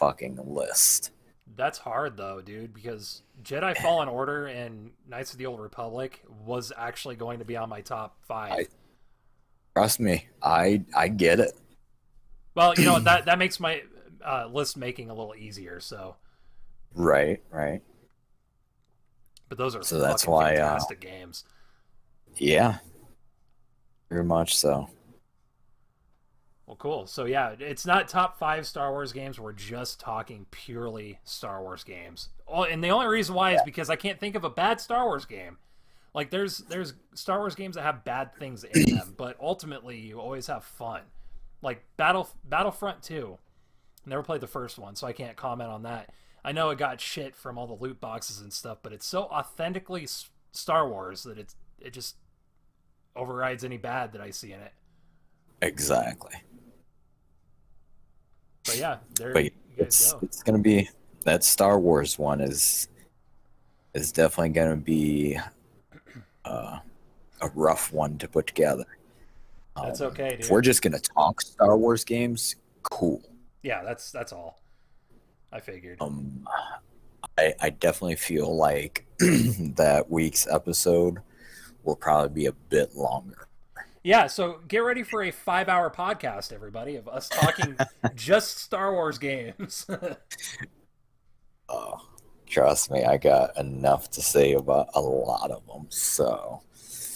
fucking list. That's hard though, dude, because Jedi *laughs* Fallen Order and Knights of the Old Republic was actually going to be on my top five. I- Trust me, I I get it. well, you know *clears throat* that that makes my uh, list making a little easier. So, Right, right. but those are So that's why, uh, fantastic games. Yeah. Very much so. Well, cool. So yeah, it's not top five Star Wars games. We're just talking purely Star Wars games. Oh, and the only reason why is because I can't think of a bad Star Wars game. Like there's there's Star Wars games that have bad things in them, *clears throat* but ultimately you always have fun. Like Battle Battlefront 2. Never played the first one, so I can't comment on that. I know it got shit from all the loot boxes and stuff, but it's so authentically Star Wars that it's it just overrides any bad that I see in it. Exactly. But yeah, there But you guys it's go. it's gonna be that Star Wars one is is definitely gonna be uh, a rough one to put together. That's Um, okay, If we're just gonna talk Star Wars games, cool. Yeah, that's that's all. I figured. Um, I I definitely feel like *clears throat* that week's episode will probably be a bit longer. Yeah, so get ready for a five-hour podcast, everybody, of us talking *laughs* just Star Wars games. *laughs* Oh, trust me, I got enough to say about a lot of them. So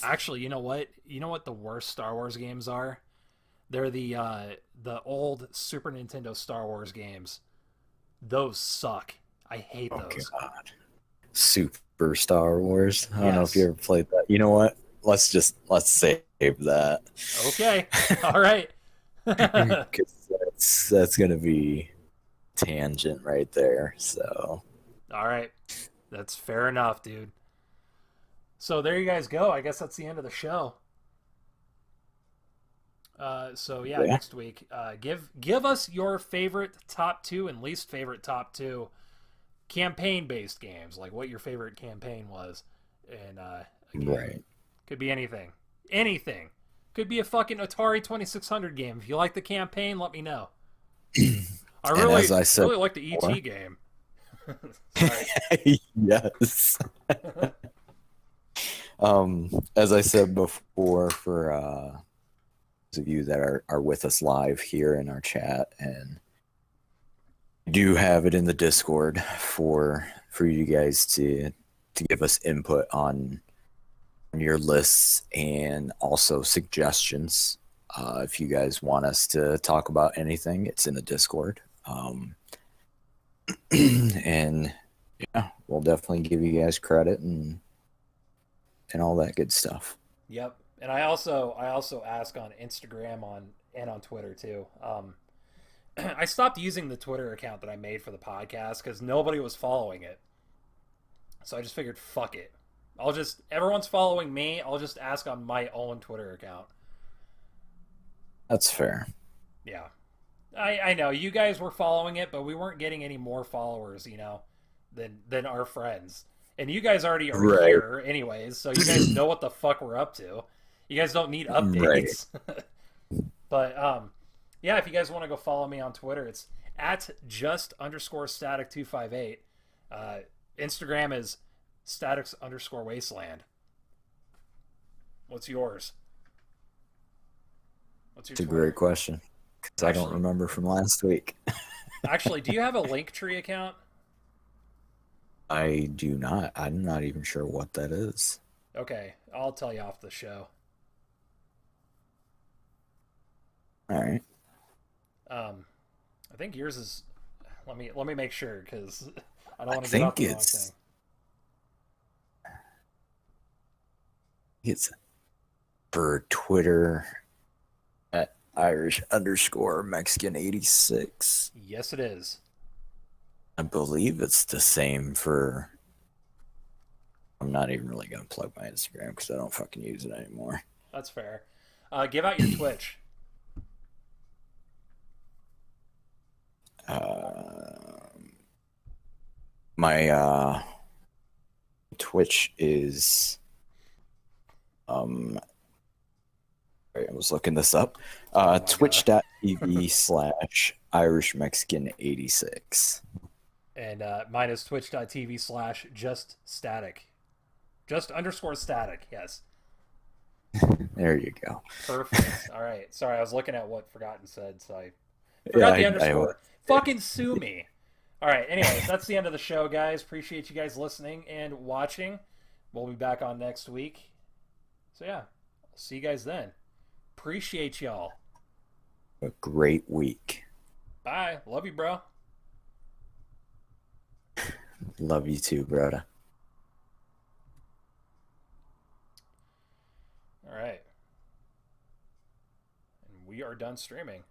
Actually, you know what? You know what the worst Star Wars games are? They're the uh, the old Super Nintendo Star Wars games. Those suck. I hate oh those. god, Super Star Wars. I don't know if you ever played that. You know what? Let's just let's save that. Okay. All right. *laughs* that's that's gonna be tangent right there. So All right. That's fair enough, dude. So there you guys go. I guess that's the end of the show. Uh, so yeah, Yeah. next week, uh, give give us your favorite top two and least favorite top two campaign based games, like what your favorite campaign was, and uh, again, right. Could be anything, anything. Could be a fucking Atari Twenty Six Hundred game. If you like the campaign, let me know. *clears throat* I really, as I said really like the ET game. *laughs* *laughs* Yes. *laughs* um, as I said before, for uh, those of you that are, are with us live here in our chat, and do have it in the Discord for for you guys to to give us input on your lists and also suggestions. Uh, if you guys want us to talk about anything, it's in the Discord. Um, *clears throat* and yeah, we'll definitely give you guys credit and and all that good stuff. Yep. And I also I also ask on Instagram on and on Twitter too. Um, *clears throat* I stopped using the Twitter account that I made for the podcast because nobody was following it. So I just figured, fuck it. I'll just everyone's following me. I'll just ask on my own Twitter account. That's fair. Yeah. I, I know you guys were following it, but we weren't getting any more followers, you know, than than our friends. And you guys already are Right. here anyways, so you guys *clears throat* know what the fuck we're up to. You guys don't need updates. *laughs* but um yeah, if you guys want to go follow me on Twitter, it's at just underscore static two five eight. Uh Instagram is statics underscore wasteland. What's yours? What's your It's a great question because I don't remember from last week. *laughs* Actually, do you have a Linktree account? I do not. I'm not even sure what that is. Okay, I'll tell you off the show. All right. Um, I think yours is. Let me let me make sure because *laughs* I don't want to get off think it's- It's for Twitter at Irish underscore Mexican eighty six. Yes, it is. I believe it's the same for. I'm not even really gonna plug my Instagram because I don't fucking use it anymore. That's fair. Uh, give out your Twitch. Um, my uh, Twitch is um. I was looking this up. Uh, Oh. Twitch.tv *laughs* slash Irish Mexican eighty six. And uh, mine is twitch.tv slash just static. Just underscore static, yes. *laughs* There you go. Perfect. All right. Sorry, I was looking at what Forgotten said, so I forgot the I- I- underscore. *laughs* Fucking sue me. All right. Anyways, that's the end of the show, guys. Appreciate you guys listening and watching. We'll be back on next week. So yeah, I'll see you guys then. Appreciate y'all. a great week. Bye. Love you, bro. *laughs* Love you too, Broda. All right. And we are done streaming.